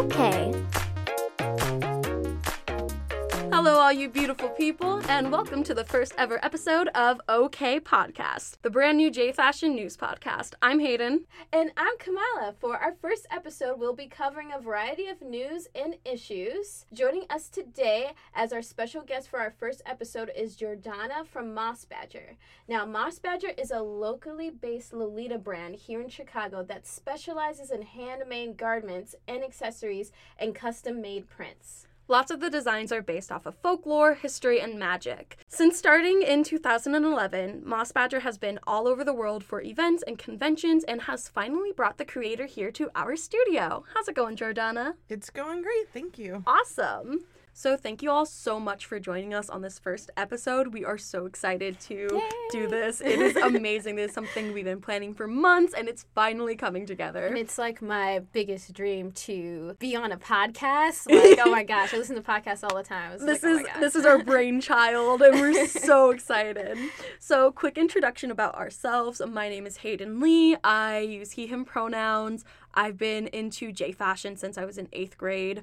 Okay. All you beautiful people, and welcome to the first ever episode of OK Podcast, the brand new J Fashion news podcast. I'm Hayden. And I'm Kamala. For our first episode, we'll be covering a variety of news and issues. Joining us today as our special guest for our first episode is Jordana from Moss Badger. Now, Moss Badger is a locally based Lolita brand here in Chicago that specializes in handmade garments and accessories and custom made prints. Lots of the designs are based off of folklore, history, and magic. Since starting in 2011, Moss Badger has been all over the world for events and conventions and has finally brought the creator here to our studio. How's it going, Jordana? It's going great, thank you. Awesome. So, thank you all so much for joining us on this first episode. We are so excited to do this. It is amazing. This is something we've been planning for months and it's finally coming together. And it's like my biggest dream to be on a podcast. Like, oh my gosh, I listen to podcasts all the time. This like, oh is gosh. this is our brainchild and we're so excited. So, quick introduction about ourselves. My name is Hayden Lee. I use he him pronouns. I've been into J fashion since I was in 8th grade.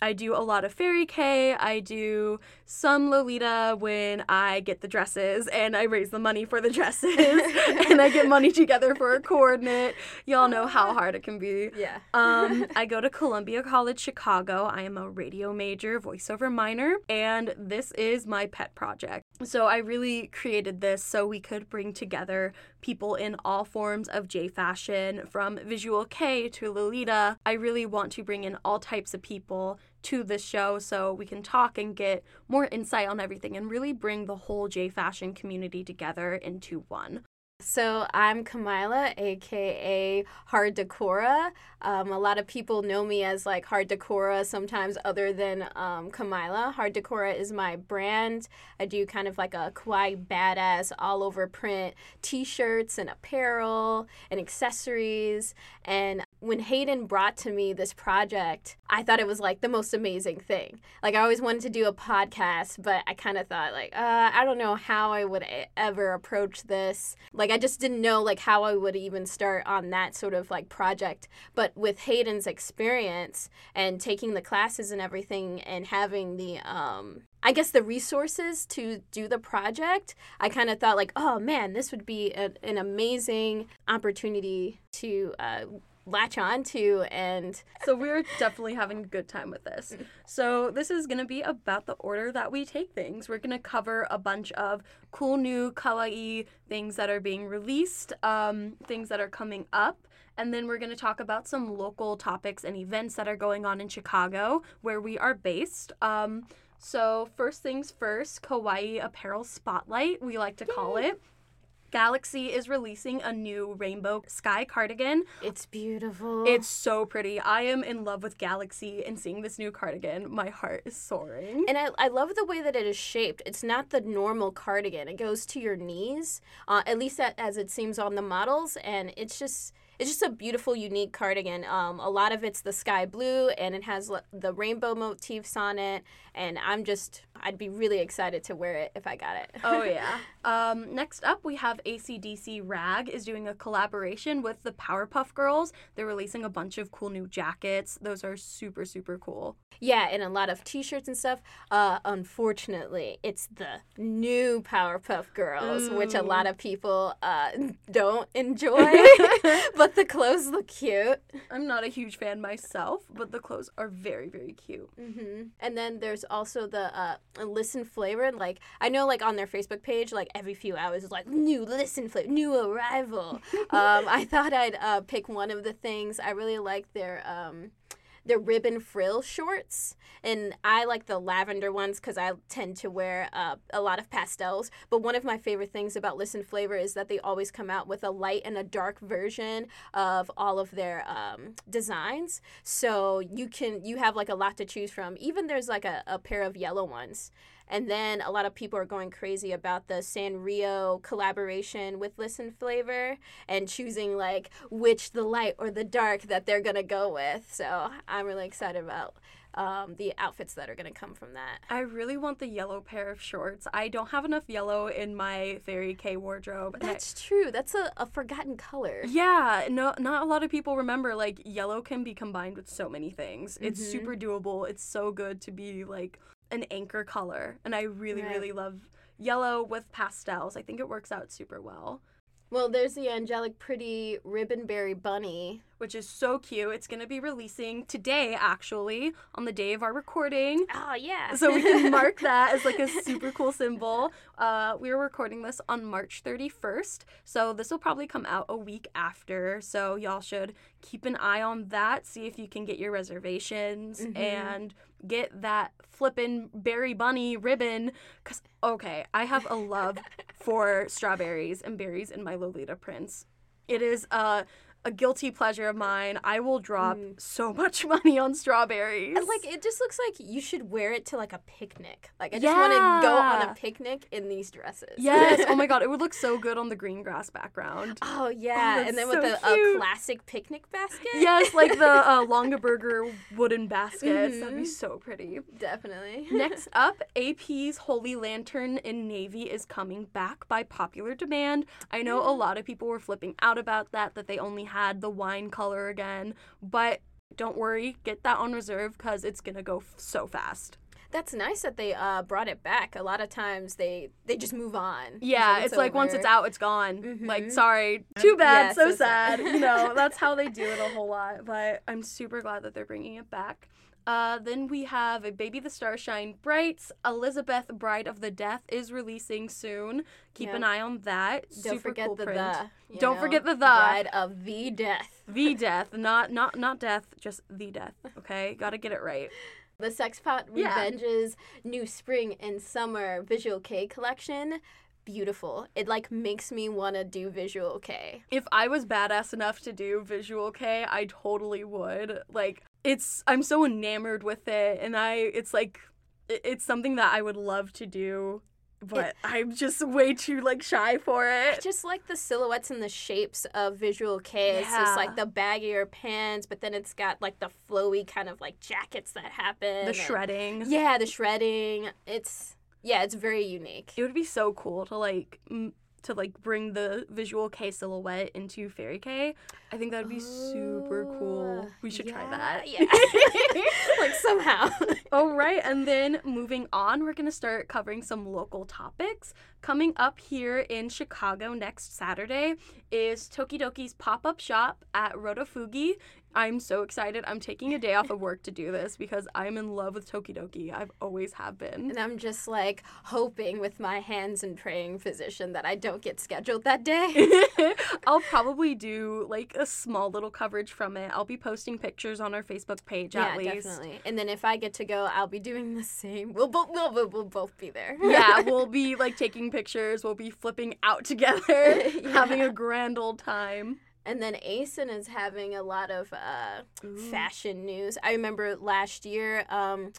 I do a lot of fairy K. I do some Lolita when I get the dresses and I raise the money for the dresses and I get money together for a coordinate. Y'all know how hard it can be. Yeah. Um, I go to Columbia College Chicago. I am a radio major, voiceover minor, and this is my pet project. So I really created this so we could bring together people in all forms of J fashion, from visual K to Lolita. I really want to bring in all types of people to this show so we can talk and get more insight on everything and really bring the whole J fashion community together into one. So I'm Kamila, aka Hard Decora. Um, a lot of people know me as like Hard Decora, sometimes other than um, Kamila. Hard Decora is my brand. I do kind of like a kawaii badass all over print t-shirts and apparel and accessories. And when Hayden brought to me this project, I thought it was like the most amazing thing. Like I always wanted to do a podcast, but I kind of thought like, uh, I don't know how I would ever approach this. Like I just didn't know like how I would even start on that sort of like project. But with Hayden's experience and taking the classes and everything and having the um I guess the resources to do the project, I kind of thought like, oh man, this would be a, an amazing opportunity to uh, latch on to and So we're definitely having a good time with this. So this is gonna be about the order that we take things. We're gonna cover a bunch of cool new kawaii things that are being released, um, things that are coming up, and then we're gonna talk about some local topics and events that are going on in Chicago, where we are based. Um, so first things first, Kawaii Apparel Spotlight, we like to call it. Galaxy is releasing a new rainbow sky cardigan. it's beautiful. It's so pretty. I am in love with Galaxy and seeing this new cardigan. My heart is soaring. And I, I love the way that it is shaped. It's not the normal cardigan. It goes to your knees, uh, at least that, as it seems on the models, and it's just it's just a beautiful, unique cardigan. Um, a lot of it's the sky blue, and it has l- the rainbow motifs on it. And I'm just I'd be really excited to wear it if I got it. Oh yeah. Um, next up, we have ACDC Rag is doing a collaboration with the Powerpuff Girls. They're releasing a bunch of cool new jackets. Those are super super cool. Yeah, and a lot of T-shirts and stuff. Uh, unfortunately, it's the new Powerpuff Girls, which a lot of people uh, don't enjoy. but the clothes look cute. I'm not a huge fan myself, but the clothes are very very cute. hmm And then there's also the uh, listen flavor. Like I know, like on their Facebook page, like every few hours is like new listen flavor, new arrival. um, I thought I'd uh, pick one of the things. I really like their um, their ribbon frill shorts, and I like the lavender ones because I tend to wear uh, a lot of pastels. But one of my favorite things about Listen Flavor is that they always come out with a light and a dark version of all of their um, designs. So you can you have like a lot to choose from. Even there's like a, a pair of yellow ones. And then a lot of people are going crazy about the Sanrio collaboration with Listen Flavor and choosing like which the light or the dark that they're gonna go with. So I'm really excited about um, the outfits that are going to come from that. I really want the yellow pair of shorts. I don't have enough yellow in my Fairy K wardrobe. and I- That's true. That's a, a forgotten color. yeah, no, not a lot of people remember. Like yellow can be combined with so many things. It's Mhm. super doable. It's so good to be like an anchor color, and I really, Right. really love yellow with pastels. I think it works out super well. Well, there's the angelic, pretty ribbonberry bunny. Which is so cute. It's gonna be releasing today, actually, on the day of our recording. Oh, yeah. so we can mark that as like a super cool symbol. Uh, we are recording this on March 31st, so this will probably come out a week after. So y'all should keep an eye on that, see if you can get your reservations Mhm. and get that flippin' berry bunny ribbon. Cause okay, I have a love for strawberries and berries in my Lolita prints. It is a a guilty pleasure of mine. I will drop Mm. so much money on strawberries. And, like it just looks like you should wear it to like a picnic. Like I just want to go on a picnic in these dresses. Yes. Oh my god, it would look so good on the green grass background. Oh yeah, that's and then so with a, a classic picnic basket. Yes, like the uh, Longaberger wooden baskets. That'd be Mhm. so pretty. definitely. Next up, AP's Holy Lantern in Navy is coming back by popular demand. I know a lot of people were flipping out about that, that they only had the wine color again, but don't worry, get that on reserve because it's gonna go f- so fast. That's nice that they uh, brought it back. A lot of times they they just move on. Yeah, it's, like once it's out, it's gone. Like, Mhm. sorry, too bad, Yeah, so, so sad. sad. you know, that's how they do it a whole lot. But I'm super glad that they're bringing it back. Uh, then we have a Baby the Star Shine Brights. Elizabeth Bride of the Death is releasing soon. Keep Yeah. an eye on that. Don't super forget cool the print. the. Don't know, forget the the. Bride of the death. The death, not not not death, just the death. Okay, gotta get it right. The Sex Pot Yeah. Revenges new spring and summer visual K collection. Beautiful. It like makes me want to do visual K. if I was badass enough to do visual K, I totally would. Like it's I'm so enamored with it and I it's like it's something that I would love to do, but I'm just way too like shy for I it. just like the silhouettes and the shapes of visual K. It's just like the baggier pants, but then it's got like the flowy kind of like jackets that happen. The and- shredding. Yeah, the shredding. It's yeah, it's very unique. It would be so cool to like m- to like bring the visual K silhouette into Fairy K. I think that would be super cool. We should try oh, that. Yeah. like somehow. All oh, right, and then moving on, we're going to start covering some local topics. Coming up here in Chicago next Saturday is Tokidoki's pop up shop at Rotofugi. I'm so excited. I'm taking a day off of work to do this because I'm in love with Tokidoki. I've always have been. And I'm just like hoping with my hands and praying position that I don't get scheduled that day. I'll probably do like a small little coverage from it. I'll be posting pictures on our Facebook page yeah, at least. Yeah, definitely. And then if I get to go, I'll be doing the same. We'll both we'll, we'll, we'll both be there. yeah, we'll be like taking pictures. We'll be flipping out together, Yeah. having a grand old time. And then ACEN is having a lot of uh, fashion news. I remember last year, um,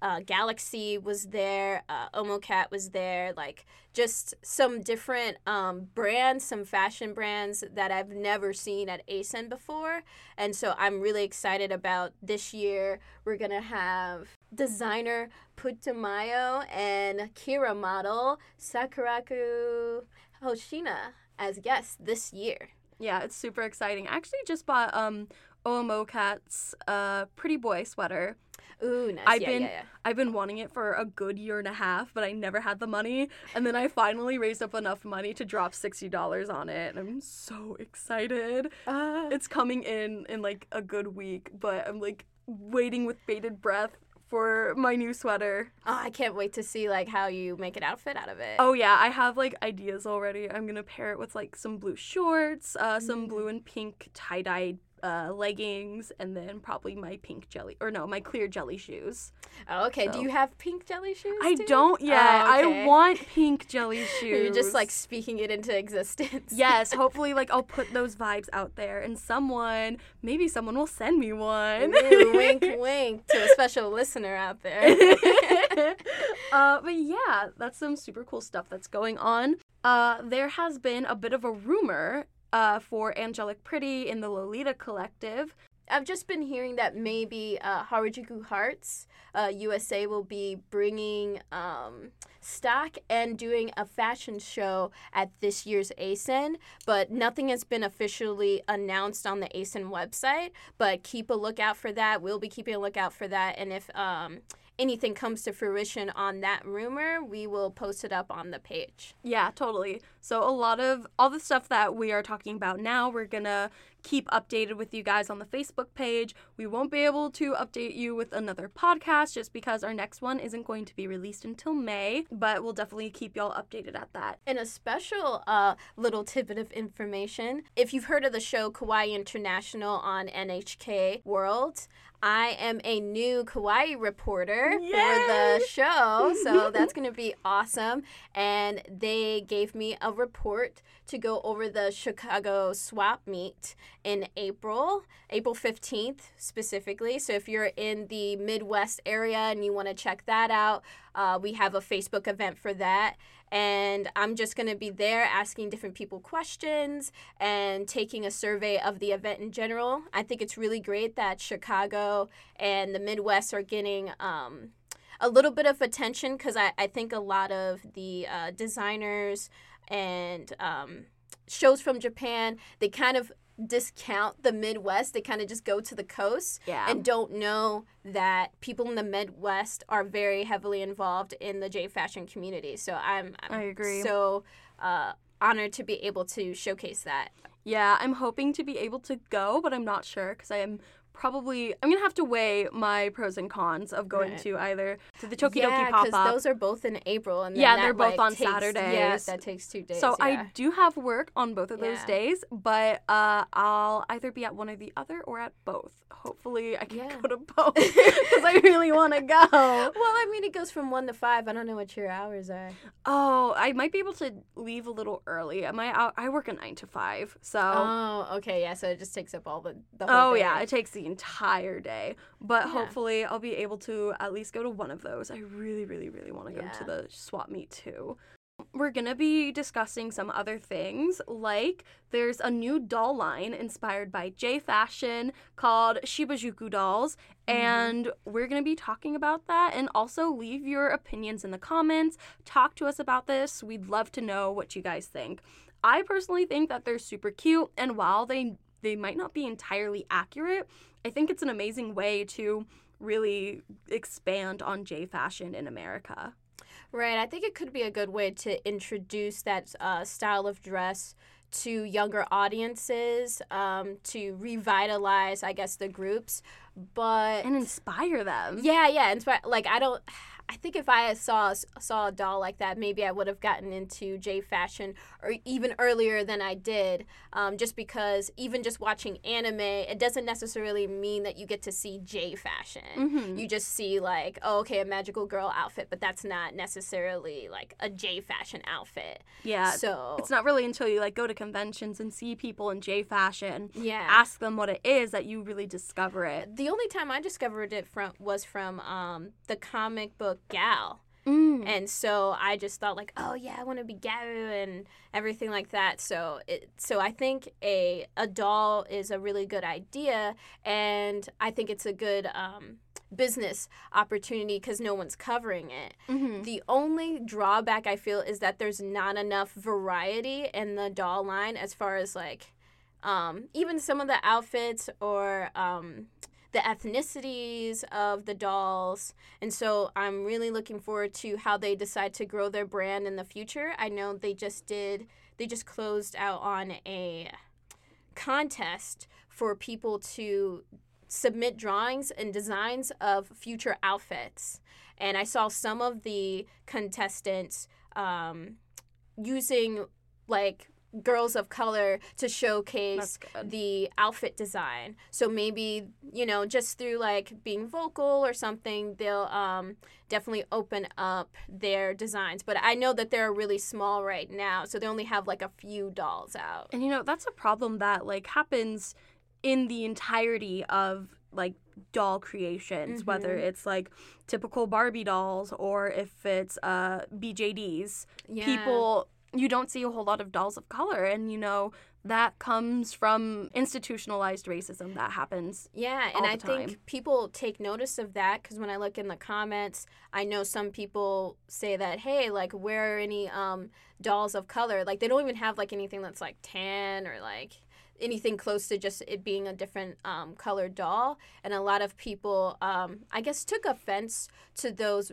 uh, Galaxy was there, uh, Omocat was there, like just some different um, brands, some fashion brands that I've never seen at ACEN before. And so I'm really excited about this year. We're going to have designer Putumayo and KERA model Sakurako Hoshina as guests this year. Yeah, it's super exciting. I actually just bought um Omocat's uh pretty boy sweater. Ooh, nice. I've yeah, been yeah, yeah. I've been wanting it for a good year and a half, but I never had the money. And then I finally raised up enough money to drop sixty dollars on it, and I'm so excited. Uh, It's coming in in like a good week, but I'm like waiting with bated breath for my new sweater. oh, I can't wait to see like how you make an outfit out of it. Oh yeah, I have like ideas already. I'm gonna pair it with like some blue shorts, uh, some Mm. blue and pink tie dye uh, leggings, and then probably my pink jelly or no, my clear jelly shoes. Oh, okay. so- Do you have pink jelly shoes? I too? don't yet. Oh, okay. I want pink jelly shoes. You're just like speaking it into existence. Yes, hopefully, like I'll put those vibes out there, and someone, maybe someone will send me one. Ooh, wink, wink to a special listener out there. uh, but yeah, that's some super cool stuff that's going on. Uh, there has been a bit of a rumor uh, for Angelic Pretty in the Lolita Collective. I've just been hearing that maybe uh, Harajuku Hearts uh, USA will be bringing um, stock and doing a fashion show at this year's ACEN, but nothing has been officially announced on the ACEN website. But keep a lookout for that. We'll be keeping a lookout for that, and if um, anything comes to fruition on that rumor, we will post it up on the page. Yeah, totally. So a lot of all the stuff that we are talking about now, we're gonna keep updated with you guys on the Facebook page. We won't be able to update you with another podcast just because our next one isn't going to be released until May, but we'll definitely keep y'all updated at that. And a special uh, little tidbit of information if you've heard of the show Kawaii International on NHK World, I am a new Kawaii reporter Yay! for the show, so that's going to be awesome. And they gave me a report to go over the Chicago swap meet in April, April 15th specifically. So if you're in the Midwest area and you want to check that out, uh, we have a Facebook event for that. And I'm just going to be there asking different people questions and taking a survey of the event in general. I think it's really great that Chicago and the Midwest are getting um, a little bit of attention because I, I think a lot of the uh, designers and um, shows from Japan, they kind of discount the Midwest. They kind of just go to the coast Yeah. and don't know that people in the Midwest are very heavily involved in the J fashion community. So I'm, I'm I agree. so uh, honored to be able to showcase that. Yeah, I'm hoping to be able to go, but I'm not sure because I am probably I'm gonna have to weigh my pros and cons of going Right. to either to the Tokidoki yeah, pop because up. those are both in April, and then Yeah, that, they're both like, on takes- Yeah, that takes two days. So yeah. I do have work on both of those Yeah. days, but uh, I'll either be at one or the other or at both. Hopefully, I can go to both because I really want to go. Well, I mean, it goes from one to five. I don't know what your hours are. Oh, I might be able to leave a little early. My hou- I work a nine to five, so. Oh, okay, yeah. So it just takes up all the the whole Oh day. yeah, it takes the entire day. But Yeah. hopefully I'll be able to at least go to one of those. I really, really, really want to go to the swap meet too. We're gonna be discussing some other things, like there's a new doll line inspired by J Fashion called Shibajuku Dolls, Mm-hmm. and we're gonna be talking about that. And also leave your opinions in the comments. Talk to us about this. We'd love to know what you guys think. I personally think that they're super cute, and while they they might not be entirely accurate, I think it's an amazing way to really expand on J fashion in America. Right. I think it could be a good way to introduce that uh, style of dress to younger audiences, um, to revitalize, I guess, the groups. But And inspire them. yeah, yeah. Inspire. Like I don't. I think if I saw saw a doll like that, maybe I would have gotten into J fashion or even earlier than I did. Um, just because even just watching anime, it doesn't necessarily mean that you get to see J fashion. Mhm. You just see like, oh, okay, a magical girl outfit, but that's not necessarily like a J fashion outfit. Yeah. so It's not really until you like go to conventions and see people in J fashion, yeah. ask them what it is that you really discover it. the only time I discovered it from was from um, the comic book Gal. Mm. and so I just thought like, oh yeah, I want to be Garu and everything like that. So it, so I think a a doll is a really good idea, and I think it's a good um, business opportunity because no one's covering it. Mhm. The only drawback I feel is that there's not enough variety in the doll line as far as like um, even some of the outfits or um, the ethnicities of the dolls. And so I'm really looking forward to how they decide to grow their brand in the future. I know they just did, they just closed out on a contest for people to submit drawings and designs of future outfits. And I saw some of the contestants um, using like girls of color to showcase the outfit design. So maybe, you know, just through like being vocal or something, they'll um, definitely open up their designs. But I know that they're really small right now, so they only have like a few dolls out. And you know, that's a problem that like happens in the entirety of like doll creations, whether Mhm. it's like typical Barbie dolls or if it's uh BJDs. Yeah. People you don't see a whole lot of dolls of color and you know that comes from institutionalized racism that happens. Yeah, and I time. think people take notice of that because when I look in the comments, I know some people say that, hey, like, where are any um, dolls of color? Like, they don't even have like anything that's like tan or like anything close to just it being a different um, colored doll. And a lot of people, um, I guess, took offense to those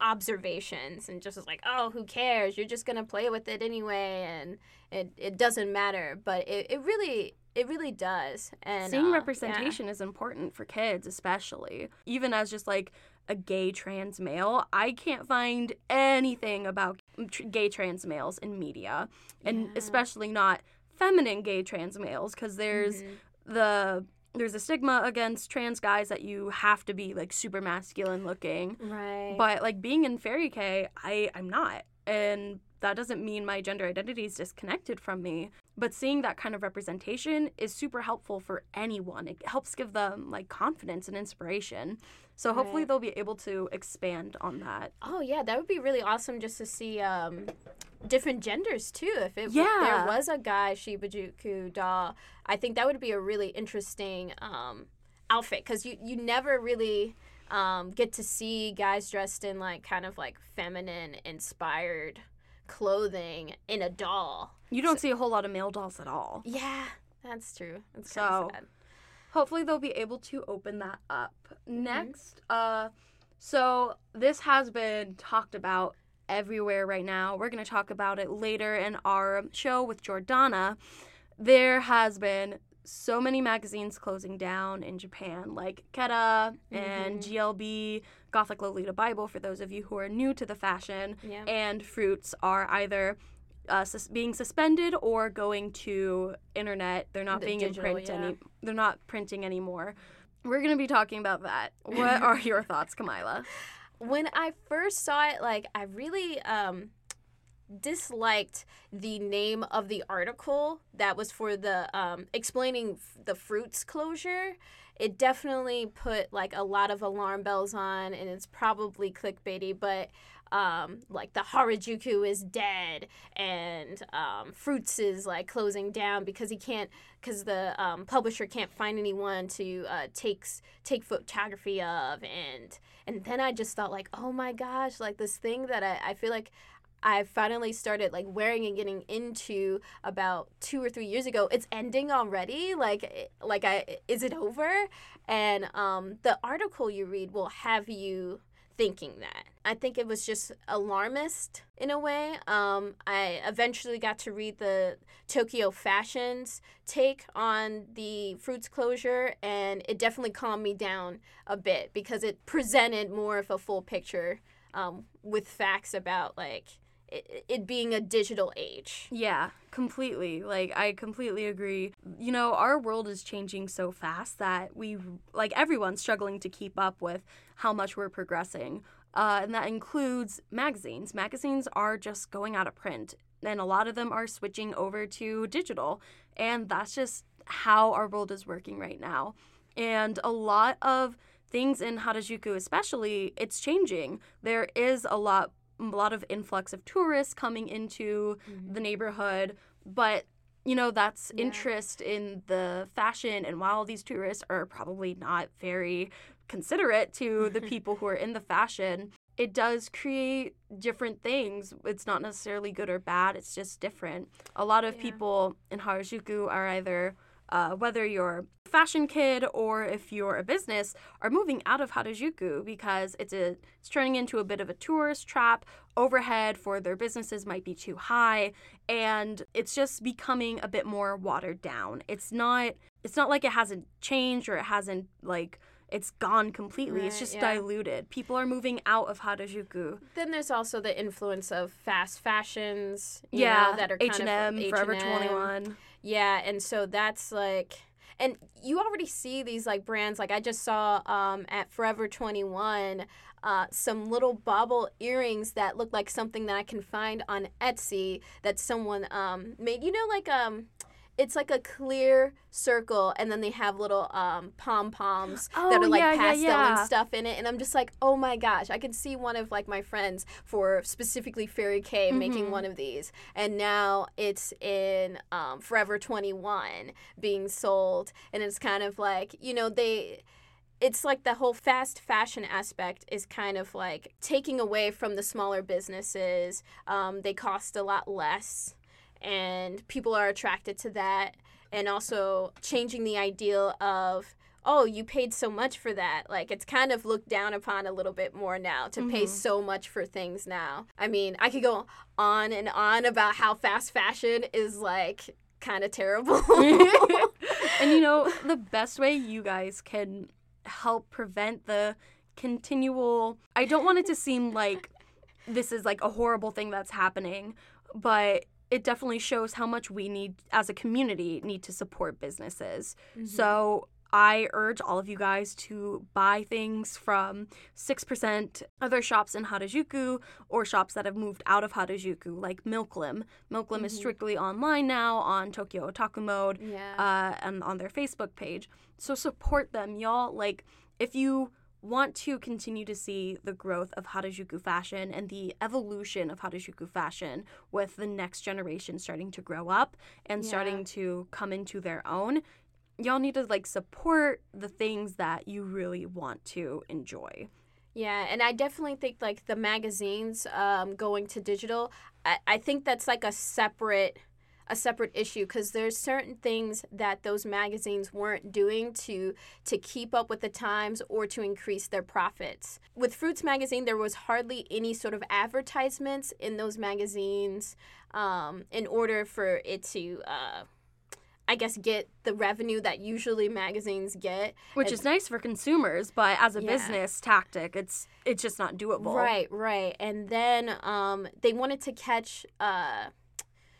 observations and just was like, oh, who cares? You're just gonna play with it anyway, and it, it doesn't matter. But it, it really it really does. And Seeing uh, yeah. representation is important for kids, especially. Even as just like a gay trans male, I can't find anything about tr- gay trans males in media, and Yeah. especially not feminine gay trans males, because there's Mhm. the there's a stigma against trans guys that you have to be like super masculine looking. right. But like being in Fairy K, I I'm not, and that doesn't mean my gender identity is disconnected from me. But seeing that kind of representation is super helpful for anyone. It helps give them like confidence and inspiration. So hopefully Right. they'll be able to expand on that. oh yeah, that would be really awesome just to see um, different genders too. If it Yeah. there was a guy Shibajuku doll, I think that would be a really interesting um, outfit because you you never really. Um, get to see guys dressed in like kind of like feminine inspired clothing in a doll. You don't see a whole lot of male dolls at all. Yeah, that's true. That's So, kind of sad. Hopefully they'll be able to open that up Mm-hmm. next uh so this has been talked about everywhere right now we're going to talk about it later in our show with jordana there has been so many magazines closing down in japan like KERA and Mhm. glb gothic lolita bible for those of you who are new to the fashion Yeah. and fruits are either uh, sus- being suspended or going to internet. They're not The being digital, in print yeah. any. They're not printing anymore. We're gonna be talking about that. What are your thoughts, Kamila? when I first saw it, like I really um disliked the name of the article that was for the um explaining f- the fruits closure. It definitely put like a lot of alarm bells on and it's probably clickbaity, but um like the Harajuku is dead and um Fruits is like closing down because he can't because the um, publisher can't find anyone to uh, takes take photography of and and then I just thought like oh my gosh like this thing that I, I feel like I finally started like wearing and getting into about two or three years ago. It's ending already. Like, like I is it over? And um, the article you read will have you thinking that. I think it was just alarmist in a way. Um, I eventually got to read the Tokyo Fashions take on the fruits closure, and it definitely calmed me down a bit because it presented more of a full picture um, with facts about like it, being a digital age. Yeah, completely. Like I completely agree. You know, our world is changing so fast that we like everyone's struggling to keep up with how much we're progressing. Uh, and that includes magazines. Magazines are just going out of print, and a lot of them are switching over to digital. And that's just how our world is working right now. And a lot of things in Harajuku, especially, it's changing. There is a lot, a lot of influx of tourists coming into mm-hmm. the neighborhood, but you know that's Yeah. interest in the fashion. And while these tourists are probably not very considerate to the people who are in the fashion, it does create different things. It's not necessarily good or bad. It's just different. A lot of Yeah. people in Harajuku are either uh, whether you're a fashion kid or if you're a business, are moving out of Harajuku because it's a it's turning into a bit of a tourist trap. Overhead for their businesses might be too high, and it's just becoming a bit more watered down. It's not it's not like it hasn't changed or it hasn't like it's gone completely. it's just yeah. diluted. People are moving out of Harajuku. Then there's also the influence of fast fashions, you Yeah, know, that are H&M, of Forever H&M. Twenty One. Yeah, and so that's like and you already see these like brands like I just saw um at Forever 21 uh, some little bauble earrings that look like something that I can find on Etsy that someone um made. You know like um it's like a clear circle and then they have little um pom poms that Oh, are like yeah, yeah, pastel yeah. and stuff in it and i'm just like oh my gosh i can see one of like my friends for specifically fairy k making Mhm. one of these and now it's in um, forever 21 being sold and it's kind of like you know they it's like the whole fast fashion aspect is kind of like taking away from the smaller businesses. Um, they cost a lot less, and people are attracted to that. And also changing the ideal of, oh, you paid so much for that. Like it's kind of looked down upon a little bit more now to pay Mhm. so much for things now. I mean, I could go on and on about how fast fashion is like kind of terrible. and you know, the best way you guys can help prevent the continual I don't want it to seem like this is like a horrible thing that's happening, but it definitely shows how much we need as a community need to support businesses. Mm-hmm. So I urge all of you guys to buy things from 6% other shops in Harajuku or shops that have moved out of Harajuku, like Milklim. Milklim is Mhm. strictly online now on Tokyo Otaku Mode yeah. uh, and on their Facebook page. So support them, y'all. Like, if you want to continue to see the growth of Harajuku fashion and the evolution of Harajuku fashion with the next generation starting to grow up and Yeah. starting to come into their own, y'all need to like support the things that you really want to enjoy. Yeah, and I definitely think like the magazines um, going to digital. I, I think that's like a separate a separate issue because there's certain things that those magazines weren't doing to to keep up with the times or to increase their profits. With Fruits magazine, there was hardly any sort of advertisements in those magazines um, in order for it to. Uh, I guess get the revenue that usually magazines get. Which And- is nice for consumers, but as a Yeah. business tactic, it's it's just not doable. Right, right. And then um, they wanted to catch uh,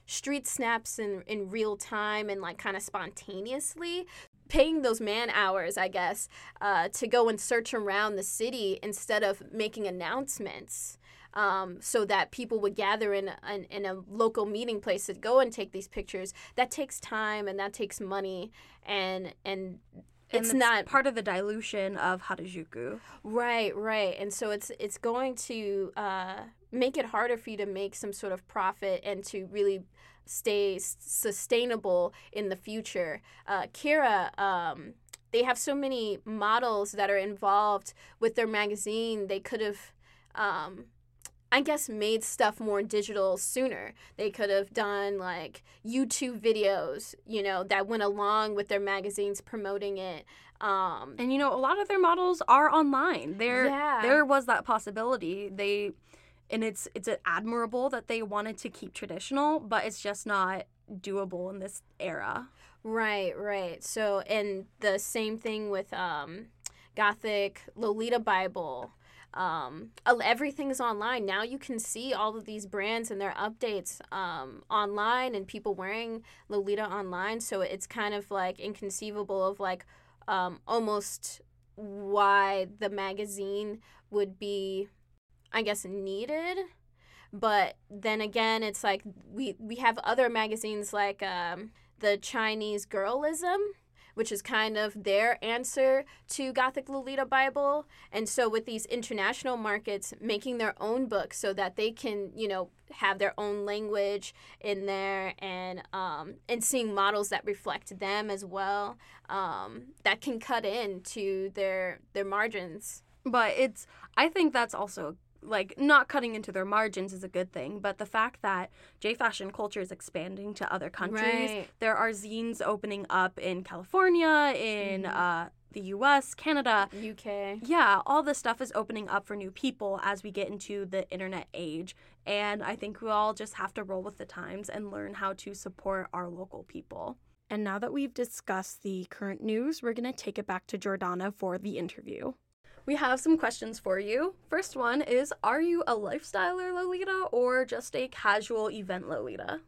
street snaps in, in real time and like kind of spontaneously. Paying those man hours, I guess, uh, to go and search around the city instead of making announcements. Um, so that people would gather in, in in a local meeting place to go and take these pictures. That takes time and that takes money, and and And it's not part of the dilution of Harajuku. Right, right. And so it's it's going to uh, make it harder for you to make some sort of profit and to really stay s- sustainable in the future. Uh, KERA, um, they have so many models that are involved with their magazine. They could have. Um, I guess made stuff more digital sooner. They could have done like YouTube videos, you know, that went along with their magazines promoting it. Um, And you know, a lot of their models are online. There Yeah. there was that possibility. They and it's it's admirable that they wanted to keep traditional, but it's just not doable in this era. Right, right. So, and the same thing with um, Gothic Lolita Bible. Um, el- everything is online now. You can see all of these brands and their updates um, online, and people wearing Lolita online. So it's kind of like inconceivable of like um, almost why the magazine would be, I guess, needed. But then again it's like we we have other magazines like um, the chinese girlism which is kind of their answer to gothic lolita bible. And so with these international markets making their own books so that they can you know have their own language in there and um, and seeing models that reflect them as well um, that can cut into their their margins. But it's I think that's also like not cutting into their margins is a good thing, but the fact that J fashion culture is expanding to other countries. Right. There are zines opening up in California, in Mhm. uh, the US, Canada. uk Yeah, all this stuff is opening up for new people as we get into the internet age. And I think we all just have to roll with the times and learn how to support our local people. And now that we've discussed the current news, we're going to take it back to Jordana for the interview. We have some questions for you. First one is Are you a lifestyler Lolita or just a casual event Lolita?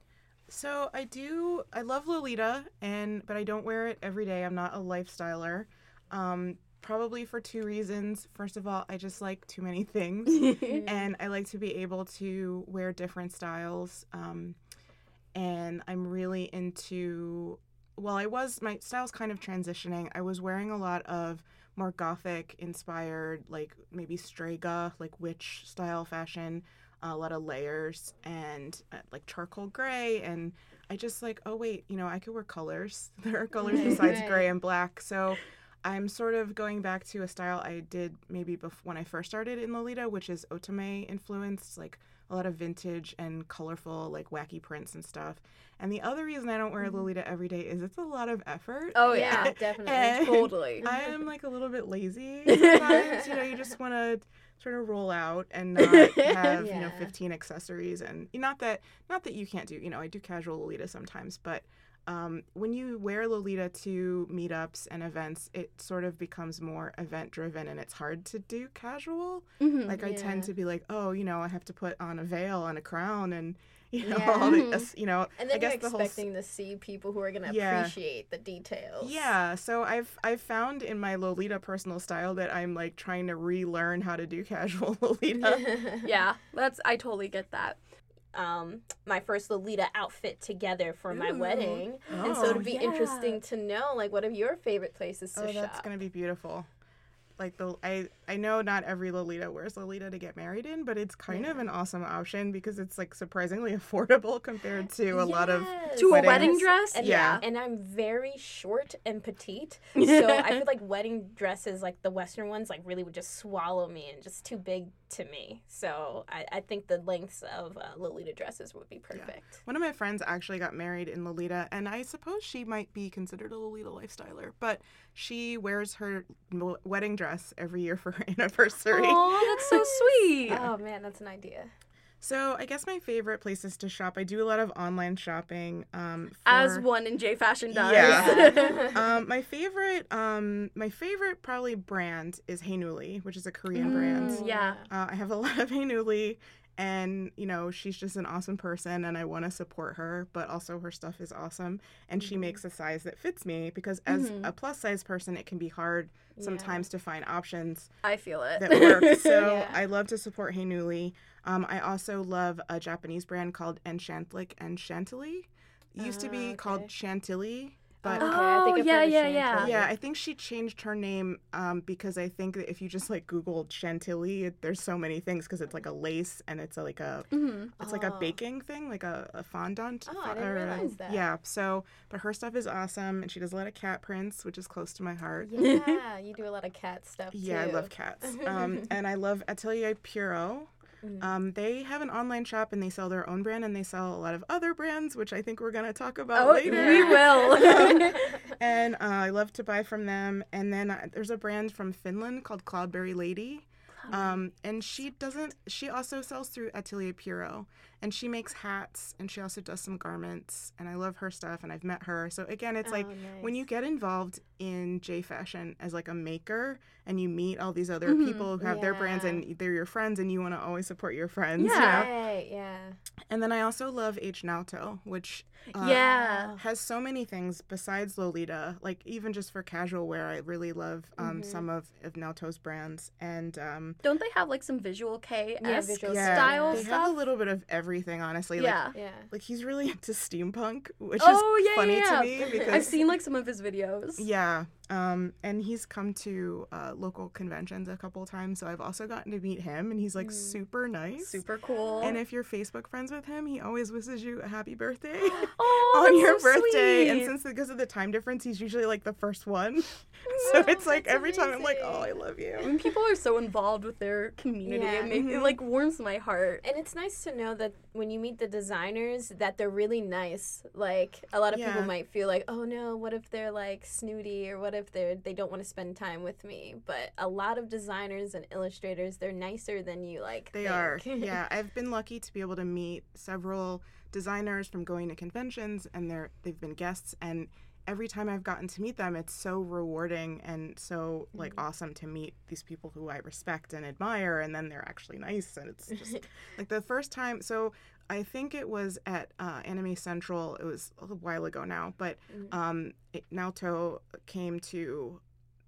So I do. I love Lolita, and but I don't wear it every day. I'm not a lifestyler. Um, probably for two reasons. First of all, I just like too many things, and I like to be able to wear different styles. Um, and I'm really into. Well, I was my style's kind of transitioning. I was wearing a lot of more gothic inspired, like maybe Strega, like witch style fashion, a lot of layers and uh, like charcoal gray. And I just like, oh wait, you know, I could wear colors. There are colors besides gray and black. So I'm sort of going back to a style I did maybe bef- when I first started in Lolita, which is otome influenced, like a lot of vintage and colorful, like wacky prints and stuff. And the other reason I don't wear mm-hmm. Lolita every day is it's a lot of effort. Oh yeah, yeah, definitely. Totally. I am like a little bit lazy sometimes. you know, you just want to sort of roll out and not have you know 15 accessories and not that not that you can't do. You know, I do casual Lolita sometimes, but um, when you wear Lolita to meetups and events, it sort of becomes more event driven and it's hard to do casual. Mhm. Like I tend to be like, oh, you know, I have to put on a veil and a crown and you know, Yeah. all the, Mhm. you know, And then I guess you're the whole expecting to see people who are gonna Yeah. appreciate the details. Yeah, so I've I've found in my Lolita personal style that I'm like trying to relearn how to do casual Lolita. yeah, that's I totally get that. Um, my first Lolita outfit together for my Ooh. wedding, and so Oh, it'd be yeah. interesting to know like what are your favorite places to oh, that's gonna be beautiful. Like the I I know not every Lolita wears Lolita to get married in, but it's kind of an awesome option because it's like surprisingly affordable compared to a lot of Yes. To a wedding dress? And, Yeah. and I'm very short and petite, so I feel like wedding dresses, like the Western ones, like really would just swallow me and just too big to me. So I, I think the lengths of uh, Lolita dresses would be perfect. One of my friends actually got married in Lolita, and I suppose she might be considered a Lolita lifestyler, but she wears her wedding dress every year for her anniversary. Oh, that's so sweet. Oh man, that's an idea. So I guess my favorite places to shop. I do a lot of online shopping. Um, As one in J Fashion does. Yeah. um, my favorite, um, my favorite probably brand is Haenuli, which is a Korean brand. Mm, yeah. Uh, I have a lot of Haenuli, and you know she's just an awesome person, and I want to support her. But also her stuff is awesome, and she Mhm. makes a size that fits me because as Mhm. a plus size person, it can be hard Yeah. sometimes to find options I feel it. that work. So Yeah. I love to support Haenuli. Um, I also love a Japanese brand called Enchantlic Enchantilly. It used to Ah, be called. Chantilly, but Okay, Oh, I think yeah, yeah, Chantilly. yeah. yeah, I think she changed her name um, because I think that if you just like Google Chantilly, there's so many things because it's like a lace and it's a, like a Mhm. it's like a Oh. baking thing, like a, a fondant. Oh, I didn't or realize that. Yeah, so but her stuff is awesome, and she does a lot of cat prints, which is close to my heart. Yeah, you do a lot of cat stuff too. Yeah, I love cats. Um, and I love Atelier Pierrot. Mm. Um, they have an online shop and they sell their own brand and they sell a lot of other brands, which I think we're going to talk about Oh, later. we will. and uh, I love to buy from them. And then uh, there's a brand from Finland called Cloudberry Lady. Um, and she doesn't, she also sells through Atelier Pierrot. And she makes hats and she also does some garments. And I love her stuff and I've met her. So again, it's like Oh, when you get involved in J fashion as like a maker and you meet all these other Mhm. people who have their brands and they're your friends and you want to always support your friends. you Yeah. know? Right, yeah. And then I also love H Naoto, which uh, yeah. has so many things besides Lolita. Like even just for casual wear, I really love um, Mhm. some of, of Naoto's brands. And um, Don't they have like some visual K Yeah, visual yeah, style they stuff? have a little bit of everything, honestly. Like, yeah. Yeah. like he's really into steampunk, which oh is yeah, funny yeah, to me because I've seen like some of his videos. Yeah, um, and he's come to uh, local conventions a couple times, so I've also gotten to meet him, and he's like Mm. super nice. Super cool. And if you're Facebook friends with him, he always wishes you a happy birthday oh, on your so birthday. And since because of the time difference, he's usually like the first one. so it's like that's every time I'm like, oh, I love you. when people are so involved with their community, Yeah. it, make, it Mhm. like warms my heart. And it's nice to know that when you meet the designers that they're really nice. Like a lot of people might feel like, "Oh no, what if they're like snooty or what if they're they don't want to spend time with me?" But a lot of designers and illustrators, they're nicer than you like. They think. are. yeah, I've been lucky to be able to meet several designers from going to conventions and they're they've been guests and every time I've gotten to meet them it's so rewarding and so like mm-hmm. awesome to meet these people who I respect and admire and then they're actually nice and it's just like the first time so I think it was at uh, Anime Central it was a while ago now but Mhm. um it, Naoto came to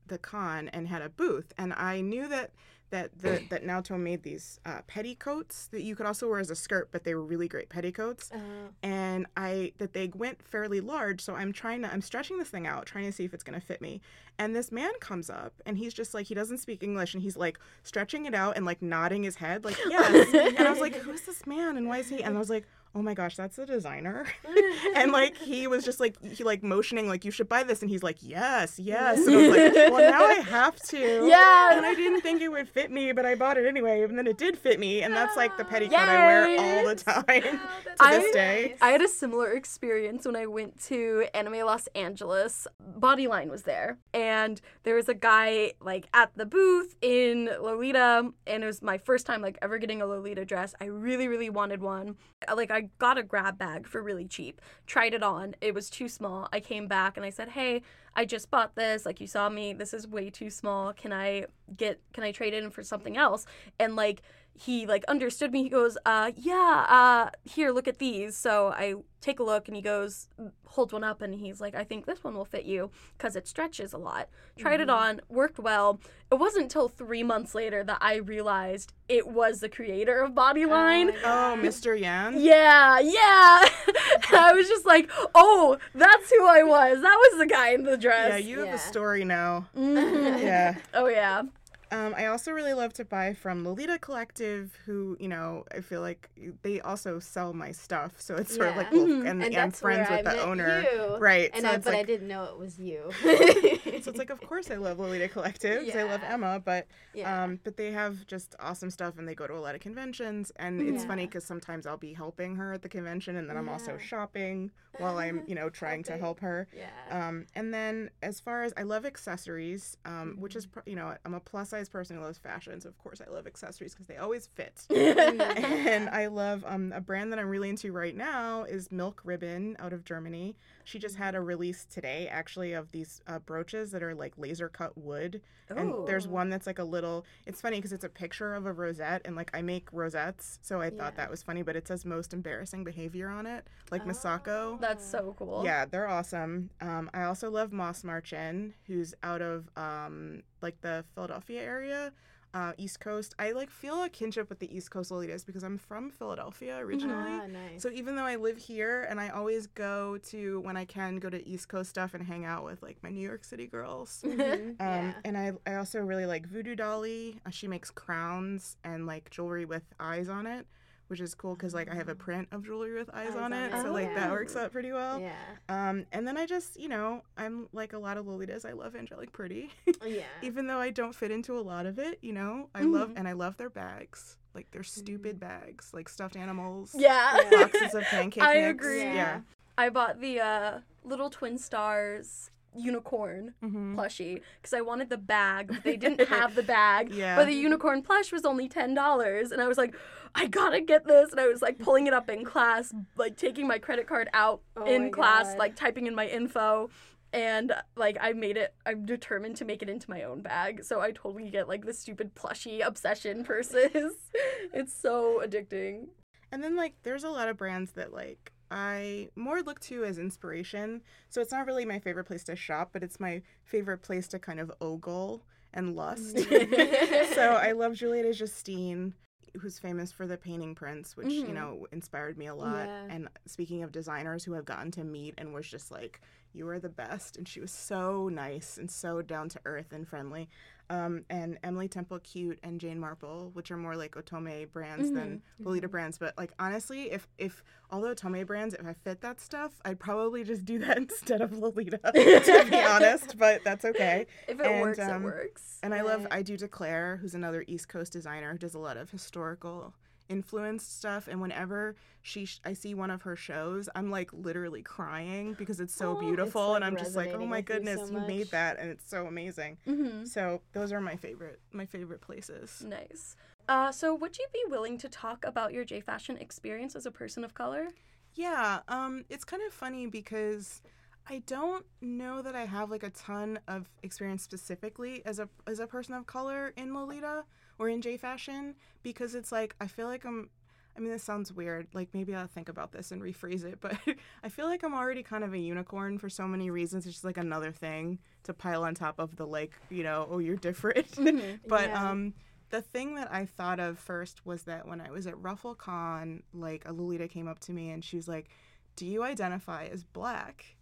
the con and had a booth, and I knew that that the, that Naoto made these uh, petticoats that you could also wear as a skirt, but they were really great petticoats. Uh, And I that they went fairly large, so I'm trying to I'm stretching this thing out, trying to see if it's gonna fit me. And this man comes up, and he's just like he doesn't speak English, and he's like stretching it out and like nodding his head, like yes. and I was like, who's this man, and why is he? And I was like, oh my gosh, that's a designer. and like he was just like he like motioning like you should buy this, and he's like yes, yes. And I was like, well now I have to. Yeah. And I didn't think it would fit me, but I bought it anyway, and then it did fit me, and that's like the petticoat I wear all the Yes. time to I- this day. I had a similar experience when I went to Anime Los Angeles. Bodyline was there, and there was a guy like at the booth in Lolita, and it was my first time like ever getting a Lolita dress. I really, really wanted one. Like I got a grab bag for really cheap. Tried it on. It was too small. I came back and I said, "Hey, I just bought this. Like you saw me. This is way too small. Can I get? Can I trade it in for something else?" And like he like understood me. He goes, "Uh, yeah. Uh, here, look at these." So I take a look, and he goes, holds one up, and he's like, "I think this one will fit you because it stretches a lot." Tried it on, worked well. It wasn't until three months later that I realized it was the creator of Bodyline. Oh, Mr. Yan. Yeah, yeah. and I was just like, oh, that's who I was. That was the guy in the dress. Yeah, you have a story now. Mhm. Yeah. Oh yeah. Um, I also really love to buy from Lolita Collective, who you know I feel like they also sell my stuff, so it's sort of like well, Mhm. and, and I'm friends where with I the met owner, you. right? And so I, it's but I didn't know it was you. so it's like, of course I love Lolita Collective. 'cause I love Emma, but yeah. um, but they have just awesome stuff, and they go to a lot of conventions, and it's Yeah. funny because sometimes I'll be helping her at the convention, and then I'm also shopping while I'm you know trying to help her. yeah. Um, and then as far as I love accessories, um, which Mm-hmm. is you know I'm a plus size person who loves fashion, so of course I love accessories because they always fit. And I love um, a brand that I'm really into right now is Milk Ribbon out of Germany. She just had a release today actually of these uh, brooches that are like laser cut wood, and there's Oh. one that's like a little. It's funny because it's a picture of a rosette, and like I make rosettes, so I thought Yeah. that was funny. But it says most embarrassing behavior on it, like Misako. That's so cool. Yeah, they're awesome. Um, I also love Moss Marchin, who's out of um, like the Philadelphia area, uh, East Coast. I like feel a kinship with the East Coast Lolitas because I'm from Philadelphia originally. Ah, nice. So even though I live here and I always go to when I can go to East Coast stuff and hang out with like my New York City girls. Mhm, Um, yeah. And I, I also really like Voodoo Dolly. Uh, she makes crowns and like jewelry with eyes on it, which is cool because like I have a print of jewelry with eyes, Eyes on on it, it, so like that works out pretty well. yeah. Um, and then I just, you know, I'm like a lot of Lolitas. I love Angelic Pretty, Yeah. even though I don't fit into a lot of it. You know, I Mhm. love and I love their bags, like their stupid bags, like stuffed animals, Yeah. Yeah. boxes of pancake I mix. agree. Yeah. I bought the uh, little twin stars unicorn hmm plushie because I wanted the bag. but They didn't have the bag, Yeah. but the unicorn plush was only ten dollars, and I was like, I gotta get this. And I was like pulling it up in class, like taking my credit card out Oh in class, God. like typing in my info. And like I made it, I'm determined to make it into my own bag. So I totally get like the stupid plushie obsession purses. it's so addicting. And then like there's a lot of brands that like I more look to as inspiration. So it's not really my favorite place to shop, but it's my favorite place to kind of ogle and lust. so I love Juliette et Justine, who's famous for the painting prints, which you Mhm. know inspired me a lot. Yeah. And speaking of designers who I've gotten to meet and was just like, you are the best, and she was so nice and so down to earth and friendly. Um, and Emily Temple Cute and Jane Marple, which are more like Otome brands than Lolita brands. But like honestly, if if all the Otome brands, if I fit that stuff, I'd probably just do that instead of Lolita, to be honest. But that's okay. If it And, works, um, it works. And I love I do declare, who's another East Coast designer who does a lot of historical influenced stuff. And whenever she sh- I see one of her shows, I'm like literally crying because it's so Oh, it's, beautiful, and I'm just like, oh my with you goodness, so you made that, and it's so amazing. hmm So those are my favorite my favorite places. Nice. Uh, so, would you be willing to talk about your J fashion experience as a person of color? Yeah, um, it's kind of funny because I don't know that I have like a ton of experience specifically as a as a person of color in Lolita or in J fashion because it's like I feel like I'm I mean, this sounds weird. Like maybe I'll think about this and rephrase it, but I feel like I'm already kind of a unicorn for so many reasons. It's just like another thing to pile on top of the like, you know, oh, you're different. but Yeah. um, the thing that I thought of first was that when I was at RuffleCon, like a Lolita came up to me and she was like, "Do you identify as black?"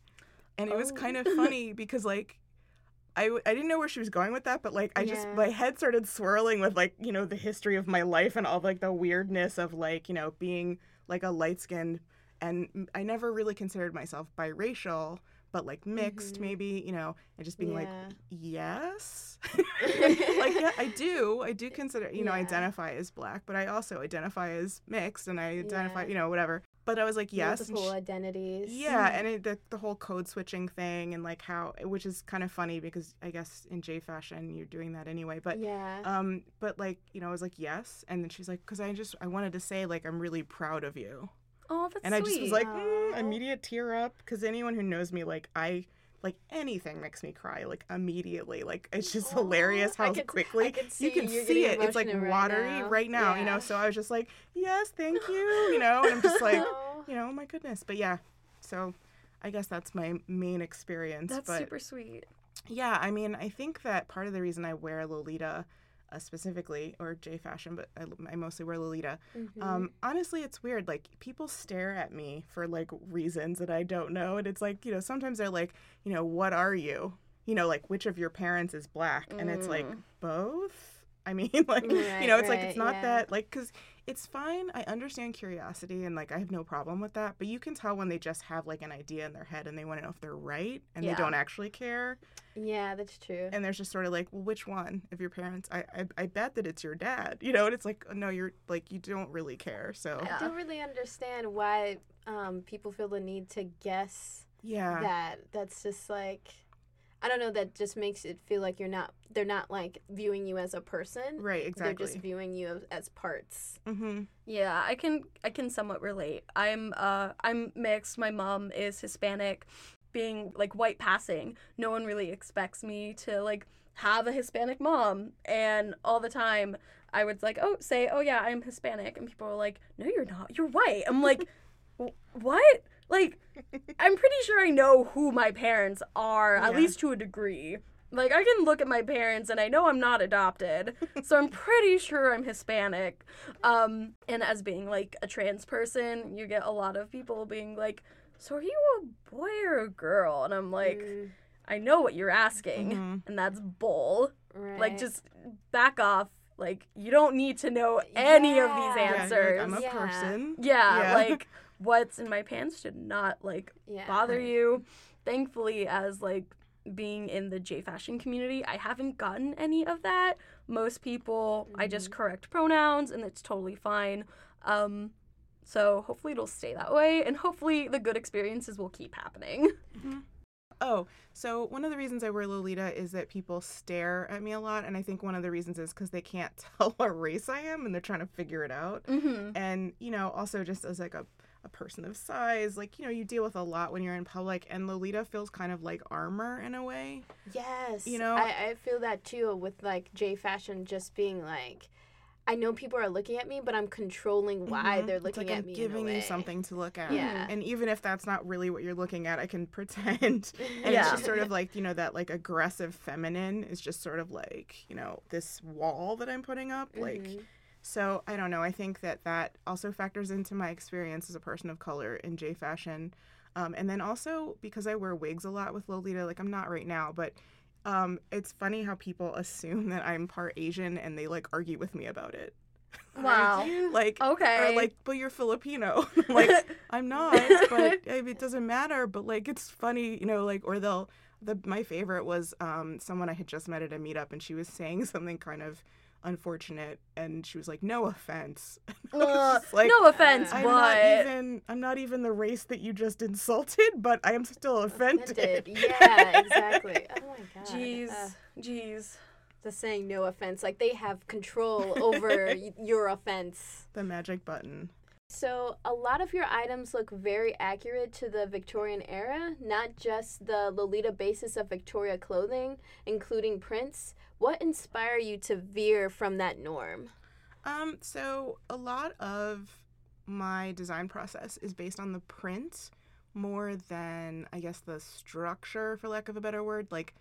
And it was Oh. kind of funny because like I, I didn't know where she was going with that, but like I just Yeah. my head started swirling with like you know the history of my life and all like the weirdness of like you know being like a light skinned and I never really considered myself biracial, but like mixed Mhm. maybe you know and just being like yes like yeah I do I do consider you know Yeah. identify as black, but I also identify as mixed and I identify Yeah. you know whatever. But I was like yes, Multiple she- identities. yeah, and it, the, the whole code switching thing and like how, which is kind of funny because I guess in J fashion you're doing that anyway. But yeah. um, but like you know, I was like yes, and then she's like, because I just I wanted to say like I'm really proud of you, Oh, that's and I just was like mm, immediate tear up because anyone who knows me like I like anything makes me cry like immediately like it's just Aw, hilarious how could- quickly I could see you can see it it's like emotional right watery now. right now you know so I was just like yes thank you you know and I'm just like Oh. you know, oh my goodness. But yeah, so I guess that's my main experience. that's but super sweet. yeah, I mean, I think that part of the reason I wear Lolita uh, specifically, or J fashion, but I, I mostly wear Lolita. Mhm. Um, honestly, it's weird. Like people stare at me for like reasons that I don't know, and it's like you know, sometimes they're like, you know, what are you? You know, like which of your parents is black? And it's like Mm. both. I mean, like you know, it's like it's not yeah. that like because it's fine. I understand curiosity and like I have no problem with that. But you can tell when they just have like an idea in their head and they want to know if they're right and Yeah. they don't actually care. yeah, that's true. And there's just sort of like, well, which one of your parents? I I, I bet that it's your dad. You know, and it's like, no, you're like you don't really care. So Yeah. I don't really understand why um, people feel the need to guess yeah, that. That's just like, I don't know. That just makes it feel like you're not. They're not like viewing you as a person. right, exactly. They're just viewing you as, as parts. mm-hmm. Yeah, I can I can somewhat relate. I'm uh I'm mixed. My mom is Hispanic. Being like white passing, no one really expects me to like have a Hispanic mom. And all the time I would like, "Oh, say, "Oh yeah, I'm Hispanic." And people are like, "No, you're not. You're white." I'm like, "What?" Like I'm pretty sure I know who my parents are, at least to a degree. Like I can look at my parents and I know I'm not adopted. so I'm pretty sure I'm Hispanic. Um and as being like a trans person, you get a lot of people being like, "So are you a boy or a girl?" And I'm like, Mm, "I know what you're asking." Mhm. And that's bull. right. Like just back off. Like you don't need to know any of these Yeah. Yeah, answers. like, I'm a Yeah. person. Yeah, Yeah. like what's in my pants should not like yeah. bother you. Thankfully, as like being in the J fashion community, I haven't gotten any of that. Most people, I just correct pronouns and it's totally fine. Um, so hopefully it'll stay that way, and hopefully the good experiences will keep happening. Oh, so one of the reasons I wear Lolita is that people stare at me a lot, and I think one of the reasons is because they can't tell what race I am, and they're trying to figure it out. Mm-hmm. And you know, also just as like a a person of size, like you know, you deal with a lot when you're in public, and Lolita feels kind of like armor in a way. Yes. You know? I, I feel that too with like J fashion just being like I know people are looking at me, but I'm controlling why Mhm. they're looking like at I'm me. giving you something to look at. Yeah. And even if that's not really what you're looking at, I can pretend. And it's just sort of like, you know, that like aggressive feminine is just sort of like, you know, this wall that I'm putting up. Like, Mhm. So I don't know. I think that that also factors into my experience as a person of color in J fashion. Um, and then also because I wear wigs a lot with Lolita, like I'm not right now, but um, it's funny how people assume that I'm part Asian and they like argue with me about it. Wow. Like, Okay. or like, but you're Filipino. Like, I'm not, but it doesn't matter. But like, it's funny, you know, like, or they'll. The my favorite was um someone I had just met at a meetup, and she was saying something kind of unfortunate, and she was like, "No offense." Uh, like, no offense, I'm but not even. I'm not even the race that you just insulted, but I am still offended. Offended. Yeah, exactly. Oh my god. jeez, Uh, jeez. the saying no offense, like they have control over y- your offense. The magic button. So, a lot of your items look very accurate to the Victorian era, not just the Lolita basis of Victoria clothing, including prints. What inspire you to veer from that norm? Um, so a lot of my design process is based on the print more than I guess the structure, for lack of a better word. Like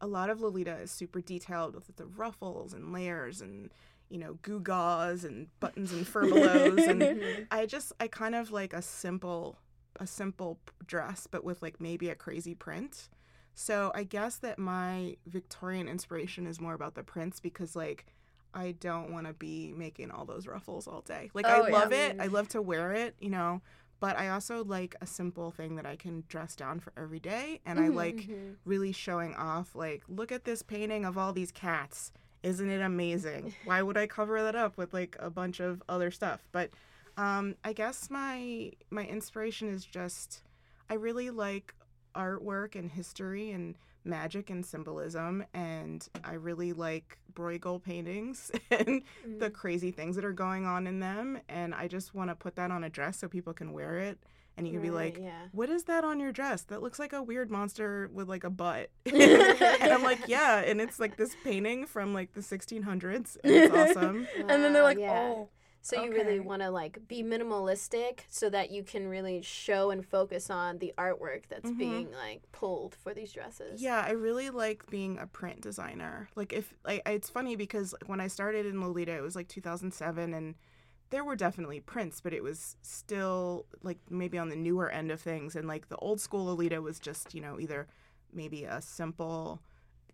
a lot of Lolita is super detailed with the ruffles and layers and you know gewgaws and buttons and furbelows and I just I kind of like a simple a simple dress but with like maybe a crazy print. So I guess that my Victorian inspiration is more about the prints because like I don't want to be making all those ruffles all day. Like Oh, I yeah. love it. I love to wear it, you know, but I also like a simple thing that I can dress down for every day and I Mhm, like really showing off like look at this painting of all these cats. Isn't it amazing? Why would I cover that up with like a bunch of other stuff? But um I guess my my inspiration is just I really like artwork and history and magic and symbolism and I really like Bruegel paintings and the mm. crazy things that are going on in them and I just want to put that on a dress so people can wear it and you can be like yeah. what is that on your dress? That looks like a weird monster with like a butt. and I'm like, yeah, and it's like this painting from like the 1600s and it's awesome. and then they're like, yeah. oh. So you really want to like be minimalistic so that you can really show and focus on the artwork that's Mhm. being like pulled for these dresses. Yeah, I really like being a print designer. Like if like it's funny because when I started in Lolita, it was like 2007 and there were definitely prints, but it was still like maybe on the newer end of things and like the old school Lolita was just, you know, either maybe a simple,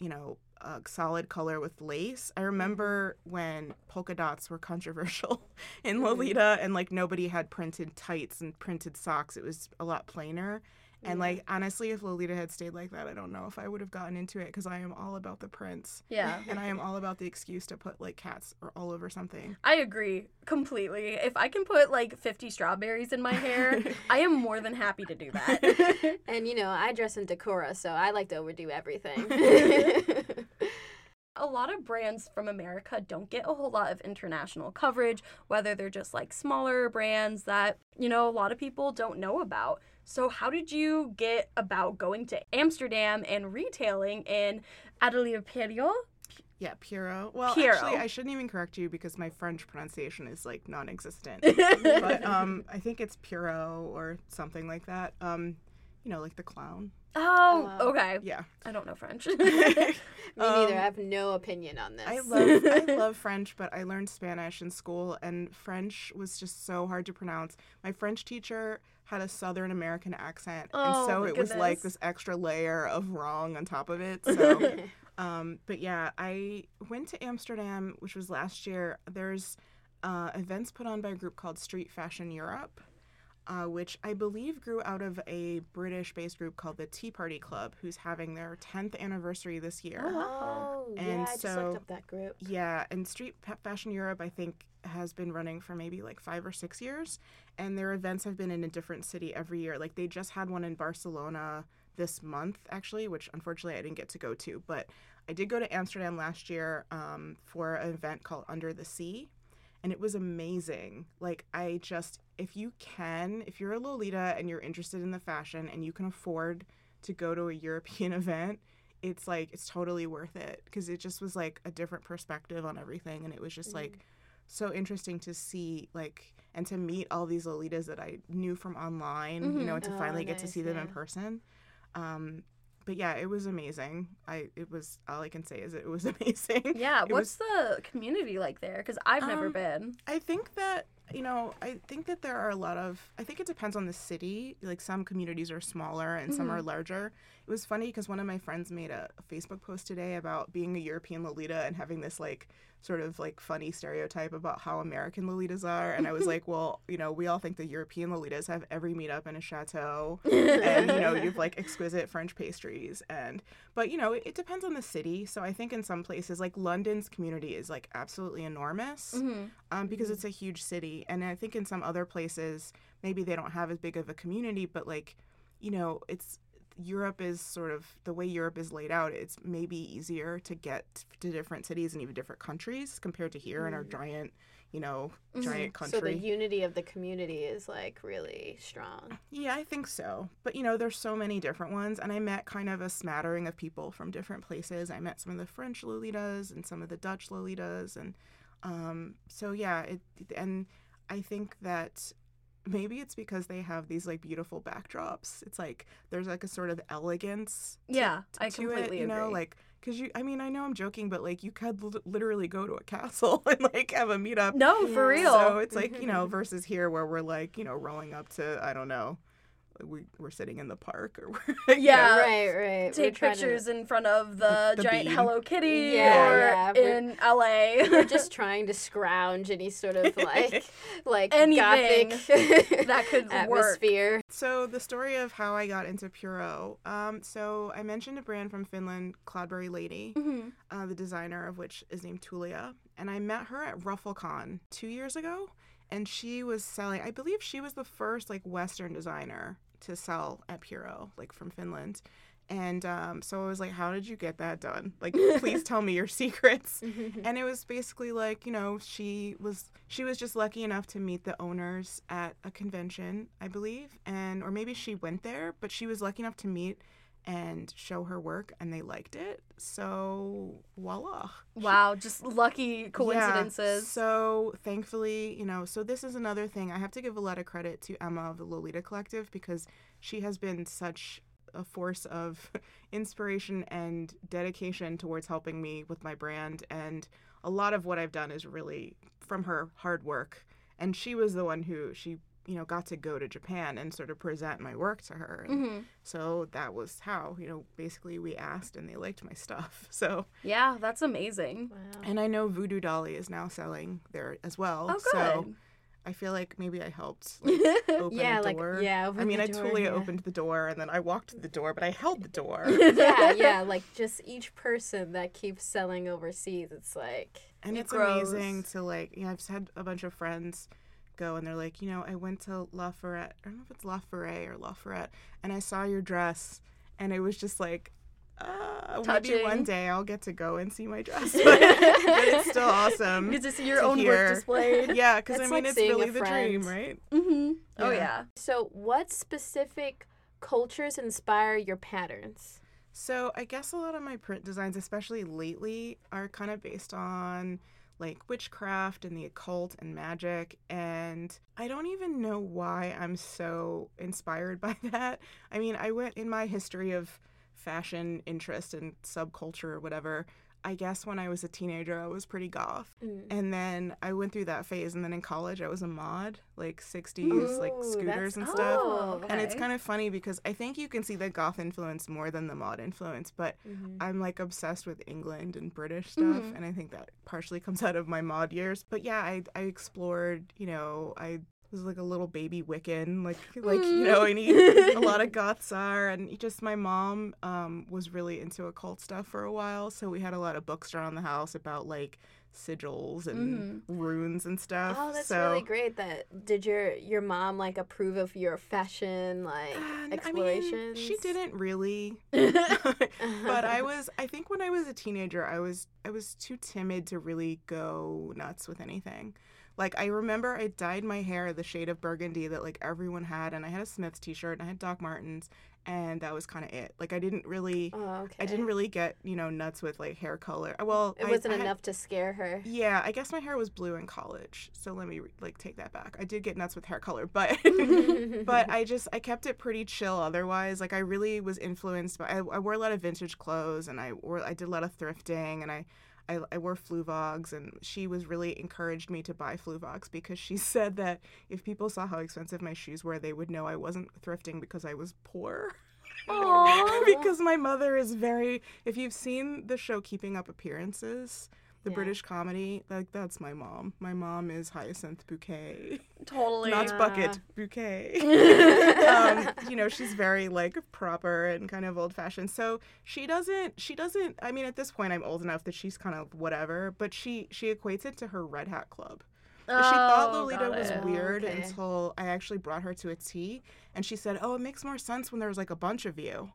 you know, uh, solid color with lace. I remember when polka dots were controversial in Mhm. Lolita and like nobody had printed tights and printed socks. It was a lot plainer. And like honestly, if Lolita had stayed like that, I don't know if I would have gotten into it because I am all about the prints Yeah. and I am all about the excuse to put like cats or all over something. I agree completely. If I can put like 50 strawberries in my hair, I am more than happy to do that. And you know, I dress in decora, so I like to overdo everything. a lot of brands from America don't get a whole lot of international coverage, whether they're just like smaller brands that, you know, a lot of people don't know about. So, how did you get about going to Amsterdam and retailing in Atelier Pierrot? Yeah, Pierrot. Well, Pierrot. actually, I shouldn't even correct you because my French pronunciation is like non-existent. but um, I think it's Pierrot or something like that. Um, you know, like the clown. Oh, Oh. okay. Yeah. I don't know French. Me neither. Um, I have no opinion on this. I love I love French, but I learned Spanish in school, and French was just so hard to pronounce. My French teacher had a Southern American accent, Oh, and so my it was like this extra layer of wrong on top of it. So, um, but yeah, I went to Amsterdam, which was last year. There's uh, events put on by a group called Street Fashion Europe. Uh, which I believe grew out of a British based group called the Tea Party Club, who's having their 10th anniversary this year. oh, yeah, And I just so- looked up that group. Yeah, and Street Fashion Europe, I think, has been running for maybe like five or six years, and their events have been in a different city every year. Like they just had one in Barcelona this month, actually, which unfortunately I didn't get to go to, but I did go to Amsterdam last year um, for an event called Under the Sea, and it was amazing. Like I just, if you can, if you're a Lolita and you're interested in the fashion and you can afford to go to a European event, it's like it's totally worth it because it just was like a different perspective on everything and it was just like so interesting to see like and to meet all these lolitas that i knew from online you Mhm. know and to Oh, finally get to nice, see them in person um but yeah it was amazing i it was all i can say is it was amazing yeah, It what's the community like there? Because I've never Um, been. I think that you know, I think that there are a lot of. I think it depends on the city. Like some communities are smaller and some mm-hmm. are larger. It was funny because one of my friends made a, Facebook post today about being a European Lolita and having this like sort of like funny stereotype about how American Lolitas are. And I was like, well, you know, we all think the European Lolitas have every meetup in a chateau, and you know, you've like exquisite French pastries and but you know it, it depends on the city so i think in some places like london's community is like absolutely enormous Mhm. um, because it's a huge city and i think in some other places maybe they don't have as big of a community but like you know it's europe is sort of the way europe is laid out it's maybe easier to get to different cities and even different countries compared to here in our giant you know Mhm. giant Mm-hmm. So the unity of the community is like really strong. Yeah, I think so. But you know, there's so many different ones, and I met kind of a smattering of people from different places. I met some of the French Lolitas and some of the Dutch Lolitas, and um, so yeah, it and I think that maybe it's because they have these like beautiful backdrops. It's like there's like a sort of elegance Yeah, I to completely it, you know, agree. like because you. I mean, I know I'm joking, but like you could li- literally go to a castle and like have a meetup. no, for real. So it's like you know versus here where we're like you know rolling up to I don't know, we we're sitting in the park or we're, Yeah. know, right, right. We're Take trying to- pictures in front of the, the giant bean. Hello Kitty Yeah, or yeah, we're- in LA. We're just trying to scrounge any sort of like like Anything gothic that could work. atmosphere. So the story of how I got into Pierrot. Um, so I mentioned a brand from Finland, Cloudberry Lady, Mhm. uh, the designer of which is named Tulia, and I met her at RuffleCon two years ago, and she was selling. I believe she was the first like Western designer to sell at Pierrot, like from Finland. And um, so I was like, "How did you get that done? Like, please tell me your secrets." and it was basically like you know she was she was just lucky enough to meet the owners at a convention i believe and or maybe she went there but she was lucky enough to meet and show her work and they liked it. So voila. Wow, just lucky Yeah, coincidences. so thankfully you know so this is another thing. I have to give a lot of credit to emma of the lolita collective because she has been such a force of inspiration and dedication towards helping me with my brand. And a lot of what i've done is really from her hard work. And she was the one who she you know got to go to japan and sort of present my work to her and Mhm. so that was how you know basically we asked and they liked my stuff so Yeah, that's amazing. Wow. and I know Voodoo Dolly is now selling there as well. Oh, good. So. I feel like maybe I helped like, open yeah, a like door. yeah. I mean, the I door, totally yeah. opened the door and then I walked to the door, but I held the door. yeah, yeah, like just each person that keeps selling overseas, it's like and It it's grows. amazing to like, you know, I've had a bunch of friends go and they're like, you know, I went to La Ferret. I don't know if it's La Ferret or La Ferret, and I saw your dress, and it was just like, uh, maybe Touching. one day I'll get to go and see my dress, but, but it's still awesome. You get to see your to own hear. work displayed. Yeah, because I mean, like it's really the dream, right? hmm Oh Yeah. yeah. So, what specific cultures inspire your patterns? So I guess a lot of my print designs, especially lately, are kind of based on like witchcraft and the occult and magic. And I don't even know why I'm so inspired by that. I mean, I went in my history of fashion interest and subculture or whatever. I guess when I was a teenager, I was pretty goth. Mm. And then I went through that phase. And then in college, I was a mod, like 60s, like scooters and stuff. Oh, And it's kind of funny because I think you can see the goth influence more than the mod influence, but Mhm. I'm like obsessed with England and British stuff, Mhm. and I think that partially comes out of my mod years. But yeah, I I explored, you know, I was like a little baby Wiccan, like like you know, I need a lot of goths are, and just my mom um was really into occult stuff for a while, so we had a lot of books around the house about like sigils and runes and stuff. Oh, that's so, really great. That did your your mom like approve of your fashion like Uh, I mean, explorations? she didn't really. but I was I think when I was a teenager I was I was too timid to really go nuts with anything. Like I remember I dyed my hair the shade of burgundy that like everyone had and I had a Smith's t-shirt and I had Doc Martens and that was kind of it. Like I didn't really Oh, okay. I didn't really get, you know, nuts with like hair color. Well, It wasn't I had- enough to scare her. yeah, I guess my hair was blue in college. So let me like take that back. I did get nuts with hair color, but but I just I kept it pretty chill otherwise. Like I really was influenced by I, I wore a lot of vintage clothes and I wore I did a lot of thrifting and I I, I wore Fluevogs and she was really encouraged me to buy Fluevogs because she said that if people saw how expensive my shoes were, they would know I wasn't thrifting because I was poor. Because my mother is very if you've seen the show Keeping Up Appearances, the Yeah. British comedy, like that's my mom. My mom is Hyacinth Bouquet. totally. Not Yeah. bucket bouquet. um, you know, she's very like proper and kind of old fashioned. So she doesn't she doesn't I mean at this point I'm old enough that she's kind of whatever, but she she equates it to her Red Hat Club. But she thought Oh, Lolita was weird Okay. until I actually brought her to a tea and she said, "Oh, it makes more sense when there's like a bunch of you."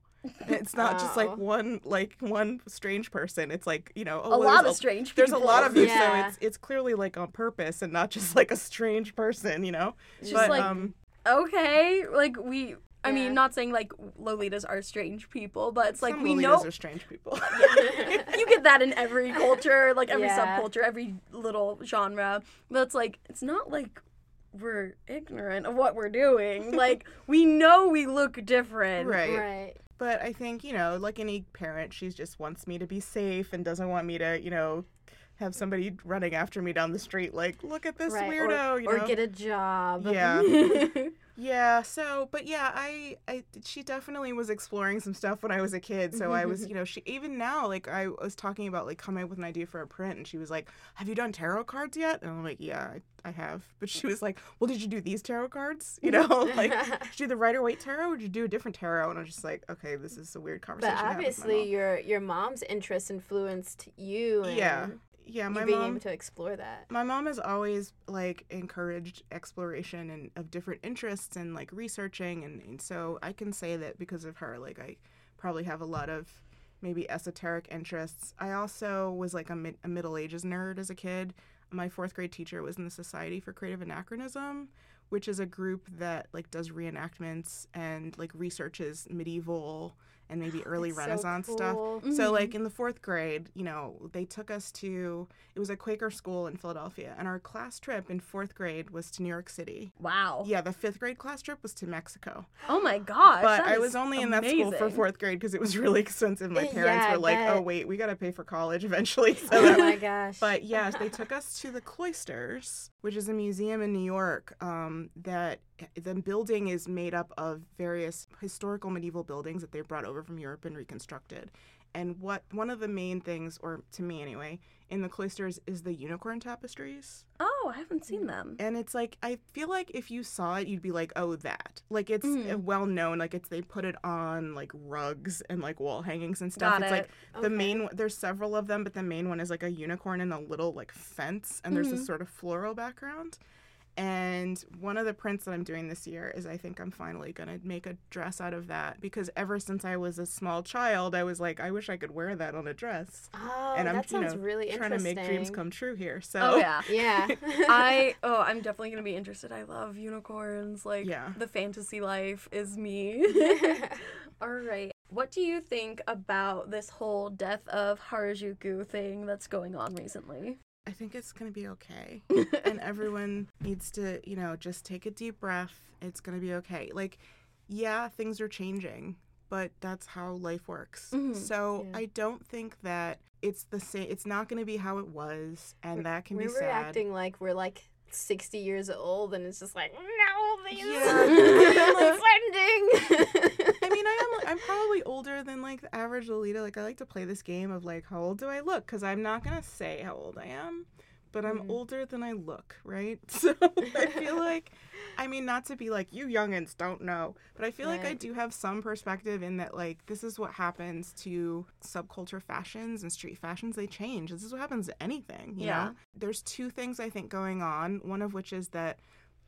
It's not just like one like one strange person. It's like, you know, oh, a well, lot there's of strange there's people. a lot of you, Yeah. so it's it's clearly like on purpose and not just like a strange person, you know. It's but just like um, okay, like we. I Yeah. mean, not saying like Lolitas are strange people, but it's like some we Lolitas know are strange people. you get that in every culture, like every Yeah. subculture, every little genre. But it's like it's not like we're ignorant of what we're doing. like we know we look different. Right. Right. But I think, you know, like any parent, she just wants me to be safe and doesn't want me to, you know, have somebody running after me down the street like, look at this right. weirdo, or, you or get a job. Yeah. Yeah, so but yeah, I I she definitely was exploring some stuff when I was a kid. So I was, you know, she even now like I was talking about like coming up with an idea for a print and she was like, "Have you done tarot cards yet?" And I'm like, "Yeah, I, I have." But she was like, "Well, did you do these tarot cards? You know, like did you do the Rider Waite tarot or did you do a different tarot?" And I was just like, "Okay, this is a weird conversation." but to have with my obviously, your your mom's interest influenced you. And yeah, yeah, my being mom able to explore that. my mom has always like encouraged exploration and of different interests and like researching and, and so i can say that because of her like i probably have a lot of maybe esoteric interests i also was like a, mid- a middle ages nerd as a kid my fourth grade teacher was in the society for creative anachronism which is a group that like does reenactments and like researches medieval and maybe early That's so renaissance stuff cool. so like in the fourth grade, you know, they took us to it was a Quaker school in Philadelphia, and our class trip in fourth grade was to New York City. Wow. Yeah, the fifth grade class trip was to Mexico, Oh my gosh. but I was only in that school for fourth grade because it was really expensive. My parents I were like. "Oh wait, we got to pay for college eventually." So Oh that my gosh. but yes, they took us to the Cloisters, which is a museum in New York. Um, that the building is made up of various historical medieval buildings that they brought over from Europe and reconstructed. And what one of the main things, or to me anyway, in the cloisters is the unicorn tapestries. Oh, I haven't seen them. And it's like I feel like if you saw it, you'd be like, "Oh, that!" Like it's uh well known. Like it's they put it on like rugs and like wall hangings and stuff. Got it's like it. the main there's several of them, but the main one is like a unicorn in a little like fence, and there's Mhm. this sort of floral background. And one of the prints that I'm doing this year is I think I'm finally gonna make a dress out of that because ever since I was a small child, I was like, I wish I could wear that on a dress. oh, and I'm that you sounds know really trying to make dreams come true here. So Oh yeah. Yeah. I oh I'm definitely gonna be interested. I love unicorns. Like Yeah. the fantasy life is me. All right. What do you think about this whole death of Harajuku thing that's going on recently? I think it's gonna be okay. and everyone needs to, you know, just take a deep breath. It's going to be okay. Like, yeah, things are changing, but that's how life works. Mhm. So Yeah. I don't think that it's the same. It's not going to be how it was, and that can we're be sad. reacting like we're like 60 years old, and it's just like, no, these Yeah. it's ending. I mean, I am. I'm probably older than like the average Lolita. Like, I like to play this game of like, how old do I look? Because I'm not gonna say how old I am, but I'm Mm. older than I look, right? So I feel like, I mean, not to be like you youngins don't know, but I feel like I do have some perspective in that like this is what happens to subculture fashions and street fashions. They change. This is what happens to anything. You Yeah. know, there's two things I think going on. One of which is that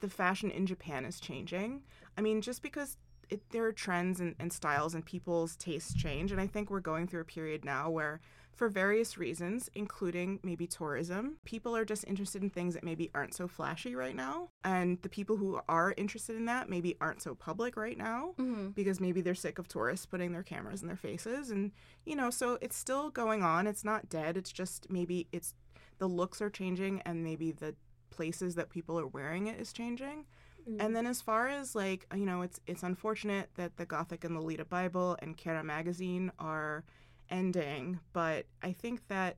the fashion in Japan is changing. I mean, just because it, there are trends and, and styles and people's tastes change, and I think we're going through a period now where, for various reasons, including maybe tourism, people are just interested in things that maybe aren't so flashy right now, and the people who are interested in that maybe aren't so public right now Mm-hmm. because maybe they're sick of tourists putting their cameras in their faces and you know so it's still going on. It's not dead. It's just maybe it's the looks are changing and maybe the places that people are wearing it is changing. And then as far as like you know it's it's unfortunate that the gothic and lolita bible and KERA magazine are ending but i think that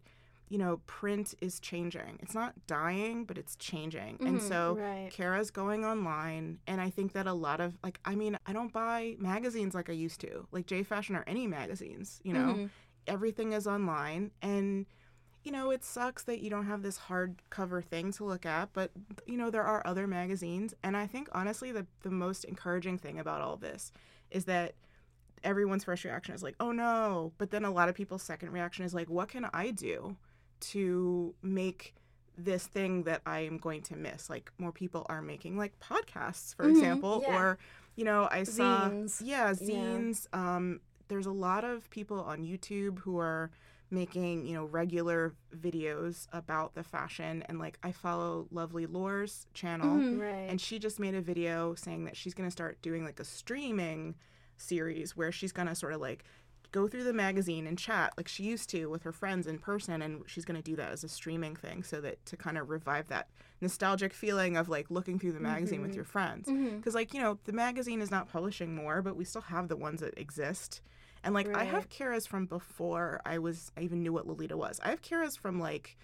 you know print is changing it's not dying but it's changing and Mhm, so right. KERA's going online, and I think that a lot of like, I mean, I don't buy magazines like I used to, like J Fashion or any magazines. You know, Mhm. everything is online, and you know, it sucks that you don't have this hardcover thing to look at, but you know, there are other magazines, and I think honestly, the the most encouraging thing about all this is that everyone's first reaction is like, oh no, but then a lot of people's second reaction is like, what can I do to make this thing that I am going to miss. Like more people are making like podcasts, for Mhm, example, yeah. or you know, I saw Zines. yeah, Yeah. Um, there's a lot of people on YouTube who are making you know regular videos about the fashion, and like I follow Lovely Lore's channel, Mhm. Right. and she just made a video saying that she's gonna start doing like a streaming series where she's gonna sort of like go through the magazine and chat like she used to with her friends in person and she's going to do that as a streaming thing so that to kind of revive that nostalgic feeling of like looking through the magazine with mm-hmm. your friends. Mm-hmm. Because like you know the magazine is not publishing more but we still have the ones that exist. And like i have KERA's from before i was i even knew what lolita was. I have KERA's from like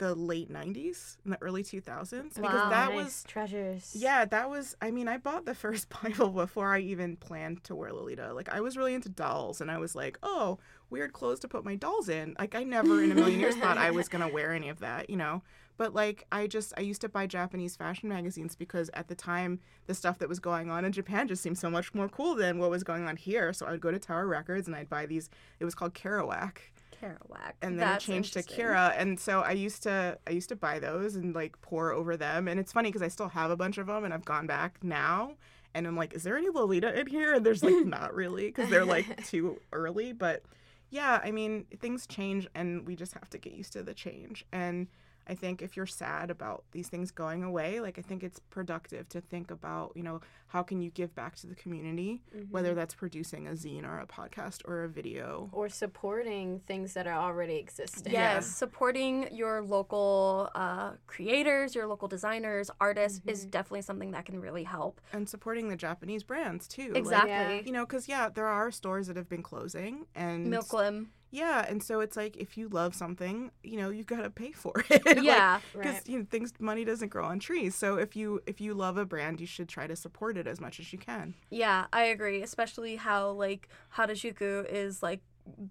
the late 90s and the early 2000s because Wow. that Nice. was treasures. yeah, that was. I mean, I bought the first Bible before I even planned to wear Lolita. Like, I was really into dolls, and I was like, oh, weird clothes to put my dolls in. Like, I never in a million years thought I was gonna wear any of that, you know. But like, I just I used to buy Japanese fashion magazines because at the time the stuff that was going on in Japan just seemed so much more cool than what was going on here. So I would go to Tower Records and I'd buy these. It was called Kerouac Kerouac. and then That's it changed to. KERA. And so I used to I used to buy those and like pour over them. And it's funny because I still have a bunch of them, and I've gone back now, and I'm like, is there any Lolita in here? And there's like not really because they're like too early. But yeah, I mean things change, and we just have to get used to the change. And I think if you're sad about these things going away, like I think it's productive to think about, you know, how can you give back to the community, Mm-hmm. whether that's producing a zine or a podcast or a video. Or supporting things that are already existing. Yes, supporting your local uh, creators, your local designers, artists is Mm-hmm. definitely something that can really help. and supporting the Japanese brands too. Like, Exactly. Yeah. you know, because yeah, there are stores that have been closing, and Milklim. Yeah, and so it's like if you love something, you know, you gotta pay for it. Yeah. because Right. you know things money doesn't grow on trees. So if you if you love a brand, you should try to support it as much as you can. Yeah, I agree. Especially how like Harajuku is like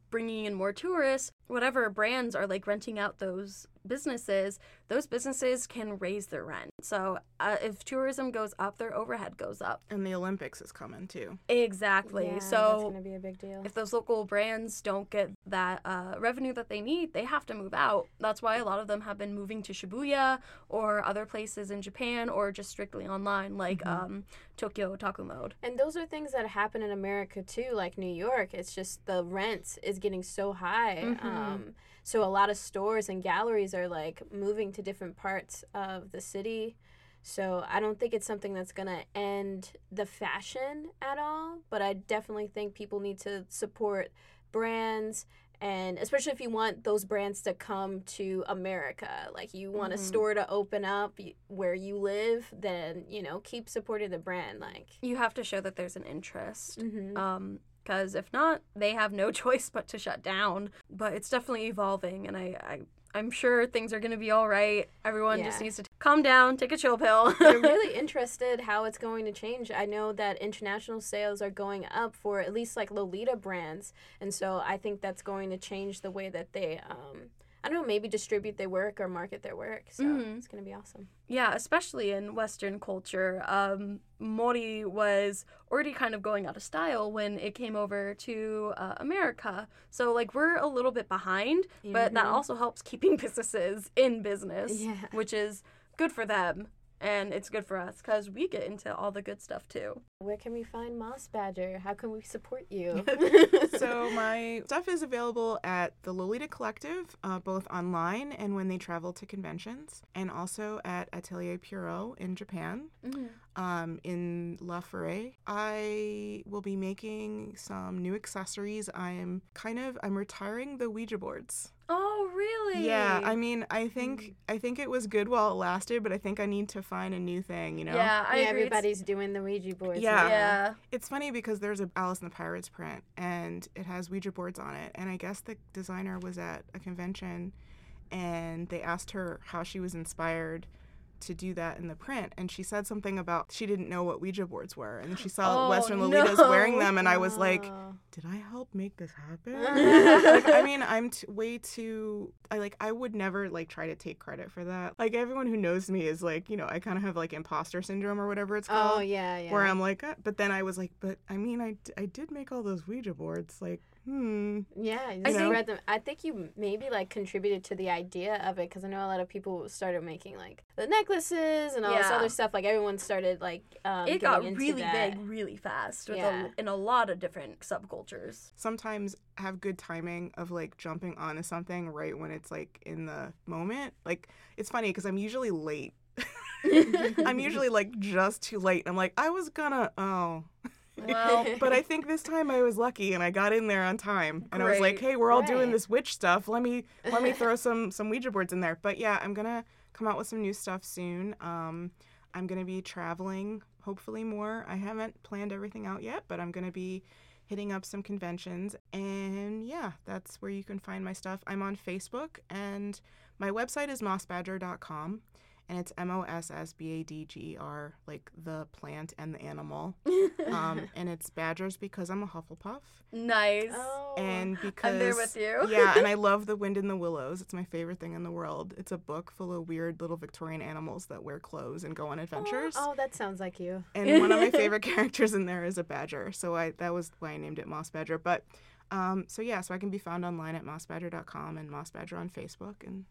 bringing in more tourists. Whatever brands are like renting out those businesses, those businesses can raise their rent. So uh, if tourism goes up, their overhead goes up. And the Olympics is coming too. Exactly. Yeah, that's so gonna be a big deal. if those local brands don't get that uh, revenue that they need, they have to move out. That's why a lot of them have been moving to Shibuya or other places in Japan or just strictly online, like um, Tokyo Otaku Mode. And those are things that happen in America too, like New York. It's just the rent is getting so high. Mhm. Um, so a lot of stores and galleries are like moving to different parts of the city. So I don't think it's something that's gonna end the fashion at all. But I definitely think people need to support brands and especially if you want those brands to come to America, like you want a Mhm. store to open up where you live, then you know keep supporting the brand. Like, You have to show that there's an interest. mhm. Um, because if not, they have no choice but to shut down. But it's definitely evolving, and I, I I'm sure things are gonna be all right. Everyone just needs to calm down, take a chill pill. I'm really interested how it's going to change. I know that international sales are going up for at least like Lolita brands, and so I think that's going to change the way that they, um, I don't know, maybe distribute their work or market their work. So Mhm. it's going to be awesome. Yeah, especially in Western culture. Um, Mori was already kind of going out of style when it came over to uh, America. So, like, we're a little bit behind, but that also helps keeping businesses in business, Yeah. which is good for them. And it's good for us because we get into all the good stuff too. Where can we find Moss Badger? How can we support you? so my stuff is available at the Lolita Collective, uh, both online and when they travel to conventions, and also at Atelier Pierrot in Japan. um, in La Forêt. I will be making some new accessories. I am kind of I'm retiring the Ouija boards. Oh, really? Yeah, I mean, I think mm. I think it was good while it lasted, but I think I need to find a new thing. You know? Yeah, I yeah, agree. It's- everybody's doing the Ouija boards. Yeah. now. Yeah. It's funny because there's a Alice and the Pirates print, and it has Ouija boards on it. And I guess the designer was at a convention, and they asked her how she was inspired to do that in the print, and she said something about she didn't know what Ouija boards were, and she saw Oh, Western Lolitas wearing them, and I was like, Oh. did I help make this happen? like, I mean, I'm t- way too. I like. I would never like try to take credit for that. Like everyone who knows me is like, you know, I kind of have like imposter syndrome or whatever it's called. Oh yeah, yeah. Where I'm like, uh, but then I was like, but I mean, I, d- I did make all those Ouija boards. Like, hmm. Yeah, you I just think- read them. I think you maybe like contributed to the idea of it because I know a lot of people started making like the necklaces and all this other stuff. Like everyone started like um, It got really that. big really fast with Yeah. a, in a lot of different subcultures. Sometimes have good timing of like jumping onto something right when it's like in the moment. Like, it's funny because I'm usually late. I'm usually like just too late. I'm like, I was gonna, oh. Well, but I think this time I was lucky and I got in there on time. And I was like, "Hey, we're all doing this witch stuff. Let me let me throw some some Ouija boards in there." But yeah, I'm gonna come out with some new stuff soon. Um, I'm gonna be traveling, hopefully more. I haven't planned everything out yet, but I'm gonna be hitting up some conventions. And yeah, that's where you can find my stuff. I'm on Facebook, and my website is mossbadger.com. And it's M O S S B A D G E R, like the plant and the animal. Um, and it's badgers because I'm a Hufflepuff. nice. Oh. And because I'm there with you. yeah, and I love The Wind in the Willows. It's my favorite thing in the world. It's a book full of weird little Victorian animals that wear clothes and go on adventures. Oh, that sounds like you. And one of my favorite characters in there is a badger. So I that was why I named it Moss Badger. But um, so yeah, so I can be found online at mossbadger.com and mossbadger on Facebook and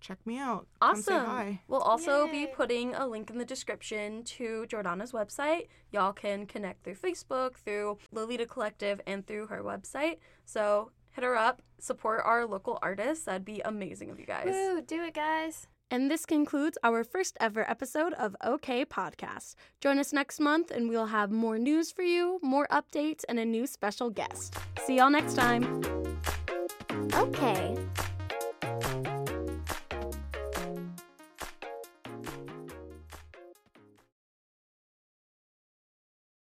check me out. Come say Awesome. hi. We'll also be putting a link in the description to Jordana's website. Y'all can connect through Facebook, through Lolita Collective, and through her website. So hit her up, support our local artists. That'd be amazing of you guys. Woo, do it, guys. And this concludes our first ever episode of OK Podcast. Join us next month, and we'll have more news for you, more updates, and a new special guest. See y'all next time. Okay,